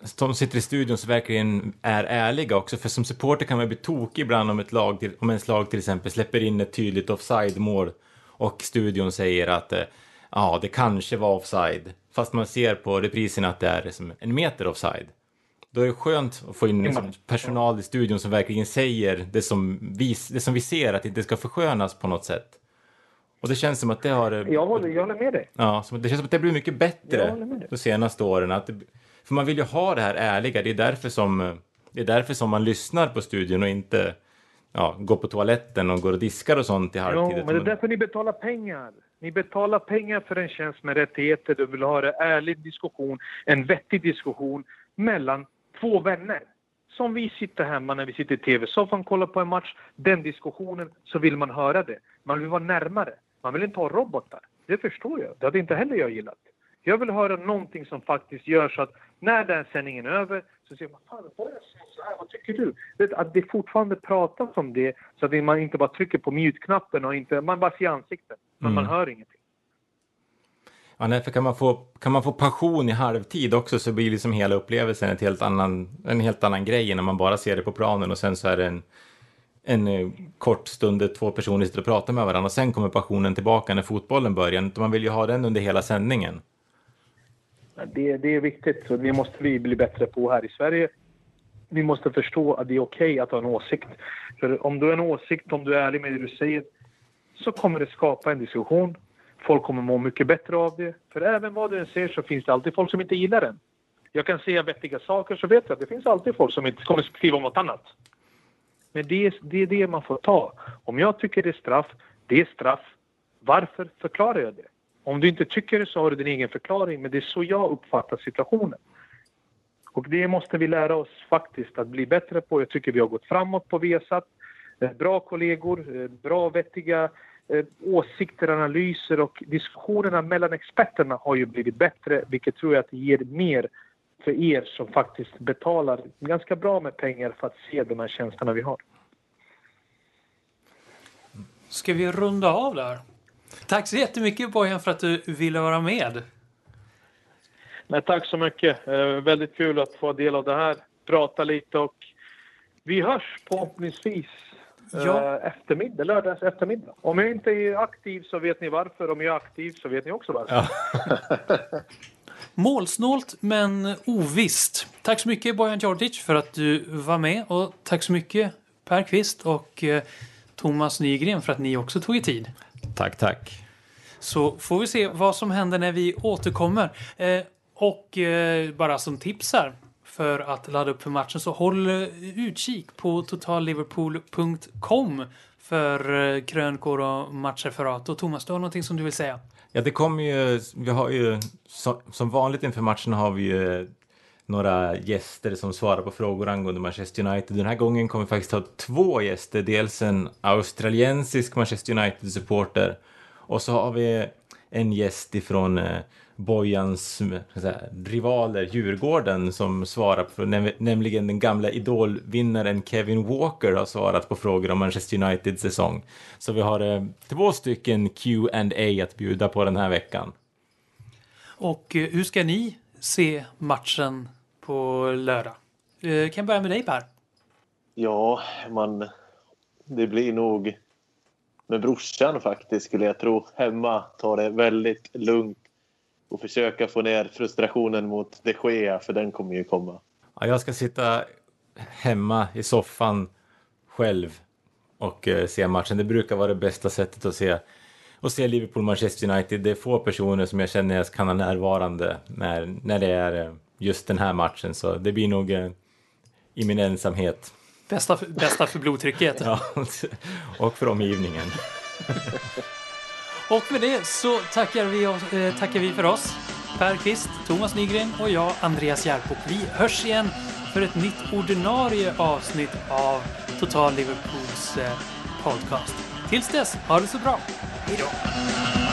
S2: som sitter i studion så verkligen är ärliga också. För som supporter kan man bli tokig ibland om ett lag, om ens lag till exempel släpper in ett tydligt offside-mål och studion säger att eh, ja, det kanske var offside. Fast man ser på reprisen att det är som en meter offside. då är det skönt att få in liksom, personal i studion som verkligen säger det som, vi, det som vi ser, att det inte ska förskönas på något sätt. Och det känns som att det har...
S4: Jag håller, jag håller med dig.
S2: Ja, som, det känns som att det blir mycket bättre de senaste åren. Att det, för man vill ju ha det här ärliga, det är därför som, det är därför som man lyssnar på studion och inte ja, går på toaletten och går och diskar och sånt i halvtid.
S4: Ja, men det är därför ni betalar pengar. Ni betalar pengar för en tjänst med rättigheter. Du vill ha en ärlig diskussion, en vettig diskussion mellan två vänner. Som vi sitter hemma när vi sitter i tv-soffan kollar på en match. Den diskussionen, så vill man höra det. Man vill vara närmare. Man vill inte ha robotar. Det förstår jag. Det hade inte heller jag gillat. Jag vill höra någonting som faktiskt gör så att när den sändningen är över så säger man fan, var det så här? Vad tycker du? Att det fortfarande pratas om det så att man inte bara trycker på mute-knappen och inte, man bara ser ansiktet men mm. man hör ingenting.
S2: Ja, nej, för kan man, få, kan man få passion i halvtid också så blir liksom hela upplevelsen ett helt annan, en helt annan grej när man bara ser det på planen och sen så är det en, en eh, kort stund där två personer sitter och pratar med varandra och sen kommer passionen tillbaka när fotbollen börjar. Man vill ju ha den under hela sändningen.
S4: Det, det är viktigt och det måste vi bli bättre på här i Sverige. Vi måste förstå att det är okej okay att ha en åsikt. För om du har en åsikt, om du är ärlig med det du säger, så kommer det skapa en diskussion. Folk kommer må mycket bättre av det. För även vad du än säger så finns det alltid folk som inte gillar den. Jag kan säga vettiga saker så vet jag att det finns alltid folk som inte kommer skriva om något annat. Men det är, det är det man får ta. Om jag tycker det är straff, det är straff. Varför förklarar jag det? Om du inte tycker det så har du din egen förklaring, men det är så jag uppfattar situationen. Och det måste vi lära oss faktiskt att bli bättre på. Jag tycker vi har gått framåt på Viasat. Eh, bra kollegor, eh, bra vettiga eh, åsikter, analyser och diskussionerna mellan experterna har ju blivit bättre, vilket tror jag att ger mer för er som faktiskt betalar ganska bra med pengar för att se de här tjänsterna vi har.
S1: Ska vi runda av där? Tack så jättemycket Bojan för att du ville vara med.
S4: Nej, tack så mycket. Eh, väldigt kul att få del av det här. Prata lite och vi hörs förhoppningsvis ja. eh, eftermiddag, lördags eftermiddag. Om jag inte är aktiv så vet ni varför. Om jag är aktiv så vet ni också varför. Ja.
S1: Målsnålt men ovisst. Tack så mycket Bojan Djordjic för att du var med och tack så mycket Per Kvist och eh, Thomas Nygren för att ni också tog er tid.
S2: Tack, tack.
S1: Så får vi se vad som händer när vi återkommer. Eh, och eh, bara som tips här för att ladda upp för matchen så håll utkik på totalliverpool.com för eh, krönkor och matchreferat. Och Thomas, du har någonting som du vill säga?
S2: Ja, det kommer ju, vi har ju som vanligt inför matchen har vi ju några gäster som svarar på frågor angående Manchester United. Den här gången kommer vi faktiskt ha två gäster. Dels en australiensisk Manchester United-supporter och så har vi en gäst ifrån eh, Bojans eh, säga, rivaler Djurgården som svarar på, nämligen den gamla idolvinnaren Kevin Walker har svarat på frågor om Manchester Uniteds säsong. Så vi har eh, två stycken Q&A att bjuda på den här veckan.
S1: Och eh, hur ska ni se matchen på lördag? Eh, kan jag börja med dig Per?
S3: Ja, man, det blir nog med brorsan faktiskt skulle jag tro. Hemma tar det väldigt lugnt och försöka få ner frustrationen mot de Gea för den kommer ju komma.
S2: Ja, jag ska sitta hemma i soffan själv och uh, se matchen. Det brukar vara det bästa sättet att se och se Liverpool-Manchester United. Det är få personer som jag känner jag kan ha närvarande när, när det är uh, just den här matchen. Så det blir nog uh, i min ensamhet.
S1: Bästa för, bästa för blodtrycket.
S2: ja, och för omgivningen.
S1: och med det så tackar vi, oss, eh, tackar vi för oss. Per Kvist, Thomas Nygren och jag, Andreas Järp. vi hörs igen för ett nytt ordinarie avsnitt av Total Liverpools eh, podcast. Tills dess, ha det så bra. Hej då!